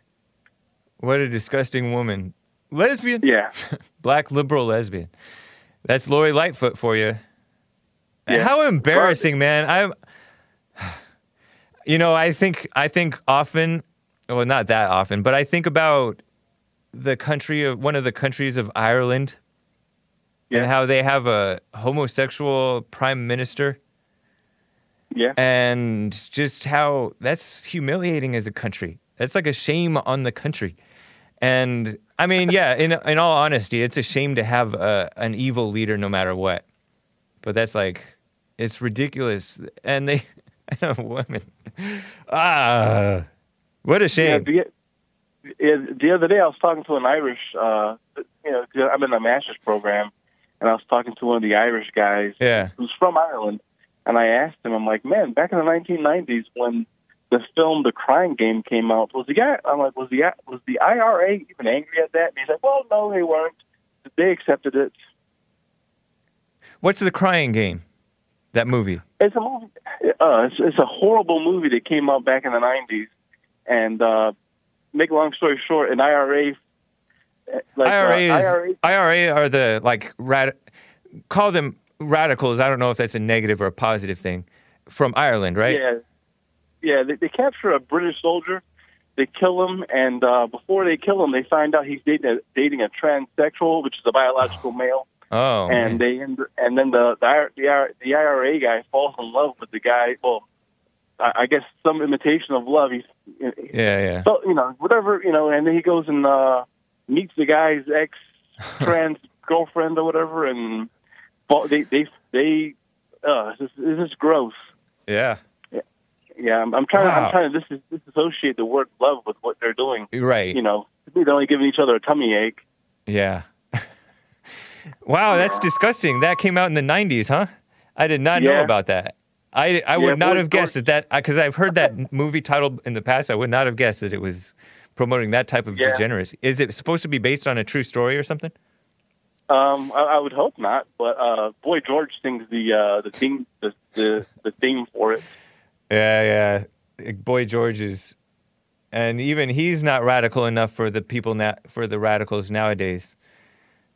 what a disgusting woman. Lesbian. Yeah, Black liberal lesbian. That's Lori Lightfoot for you. Yeah. How embarrassing, man. I'm You know, I think I think often, well not that often, but I think about the country of one of the countries of Ireland Yeah. and how they have a homosexual prime minister yeah, and just how that's humiliating as a country. That's like a shame on the country. And I mean, yeah, in in all honesty, it's a shame to have a, an evil leader no matter what. But that's like, it's ridiculous. And they, women, ah, what a shame. The, yeah, the other day, I was talking to an Irish. Uh, you know, I'm in a master's program, and I was talking to one of the Irish guys. Yeah. who's from Ireland, and I asked him, I'm like, man, back in the 1990s when the film The Crying Game came out, was the guy? I'm like, was the was the IRA even angry at that? And he's like, well, no, they weren't. They accepted it. What's the crying game? That movie. It's a movie. Uh, it's, it's a horrible movie that came out back in the 90s, and uh, make a long story short, an IRA. uh, Like, IRA uh, is IRA IRA are the like rad, call them radicals. I don't know if that's a negative or a positive thing. From Ireland, right? Yeah, yeah. They, they capture a British soldier, they kill him, and uh, before they kill him, they find out he's dating a, dating a transsexual, which is a biological male. Oh, man. and they end, and then the the, the the IRA guy falls in love with the guy. Well, I, I guess some imitation of love. He's yeah, yeah. so you know whatever you know, and then he goes and uh, meets the guy's ex trans girlfriend or whatever, and they they they. Uh, this, this is gross. Yeah, Yeah, I'm, I'm trying. Wow. I'm trying to dis- disassociate the word love with what they're doing. right. You know, they're only giving each other a tummy ache. Yeah. wow, that's disgusting. That came out in the 90s, huh? I did not know about that. I, I would Yeah, not have guessed that that because I've heard that movie title in the past. I would not have guessed that it was promoting that type of Yeah. degeneracy. Is it supposed to be based on a true story or something? Um, I, I would hope not, but uh, Boy George sings the uh, the theme the, the the theme for it. Yeah, yeah. Boy George is and even he's not radical enough for the people na- for the radicals nowadays.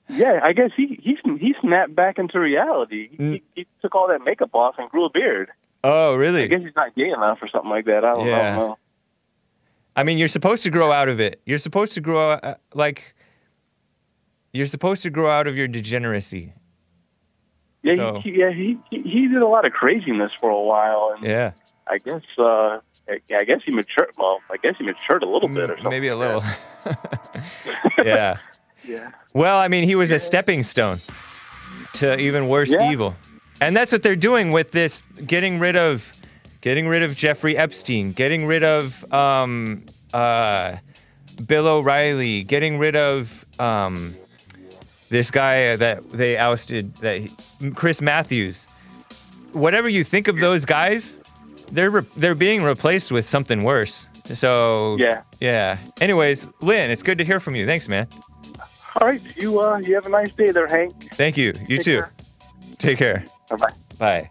Yeah, I guess he he he snapped back into reality. Mm. He, he took all that makeup off and grew a beard. Oh, really? I guess he's not gay enough or something like that. I don't, I don't know. I mean, you're supposed to grow out of it. You're supposed to grow uh, like you're supposed to grow out of your degeneracy. Yeah, So- he, yeah, he, he did a lot of craziness for a while, and Yeah. I guess uh, I, guess he matured. Well, I guess he matured a little bit or something. Maybe a little. yeah. Yeah. Well, I mean, he was a stepping stone to even worse Yeah. evil. And that's what they're doing with this getting rid of getting rid of Jeffrey Epstein, getting rid of um, uh, Bill O'Reilly, getting rid of um, this guy that they ousted that he, Chris Matthews. Whatever you think of those guys, they're re- they're being replaced with something worse. So Yeah. yeah. Anyways, Lynn, it's good to hear from you. Thanks, man. All right, you uh, you have a nice day there, Hank. Thank you. You Take too. care. Take care. Bye bye. Bye.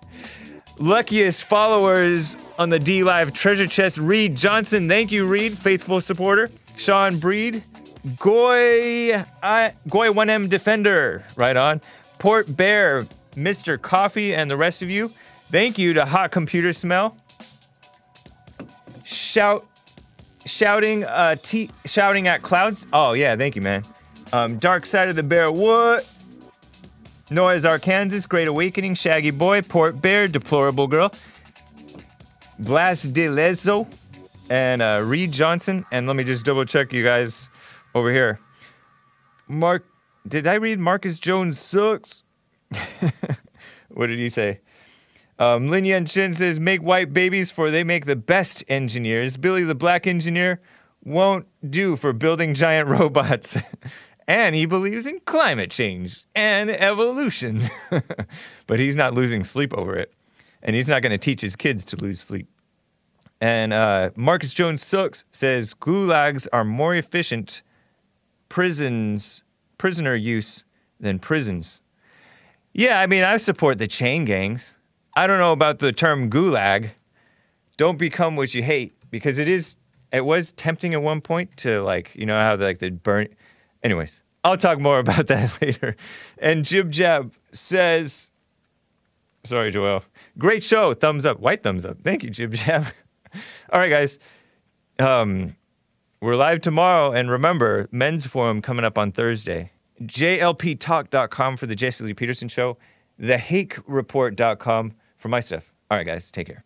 Luckiest followers on the DLive treasure chest, Reed Johnson. Thank you, Reed, faithful supporter. Sean Breed, Goy, Goy 1M Defender, right on. Port Bear, Mr. Coffee, and the rest of you. Thank you to Hot Computer Smell. Shout, shouting, uh, t- shouting at clouds. Oh yeah, thank you, man. Um, Dark Side of the Bear, what? Noah's Arkansas, Great Awakening, Shaggy Boy, Port Bear, Deplorable Girl, Blast de Lezo, and uh, Reed Johnson. And let me just double check you guys over here. Mark, did I read Marcus Jones sucks? what did he say? Um, Lin Yan Shin says, make white babies for they make the best engineers. Billy the Black Engineer won't do for building giant robots. and he believes in climate change and evolution. but he's not losing sleep over it. And he's not going to teach his kids to lose sleep. And uh, Marcus Jones Sucks says gulags are more efficient prisons, prisoner use than prisons. Yeah, I mean, I support the chain gangs. I don't know about the term gulag. Don't become what you hate because it is. It was tempting at one point to like, you know how like the burn. Anyways, I'll talk more about that later. And Jib Jab says, "Sorry, Joel. Great show. Thumbs up. White thumbs up. Thank you, Jib Jab. All right, guys. Um, we're live tomorrow, and remember, men's forum coming up on Thursday. JLPtalk.com for the Jesse Lee Peterson show. TheHakeReport.com for my stuff. All right, guys, take care.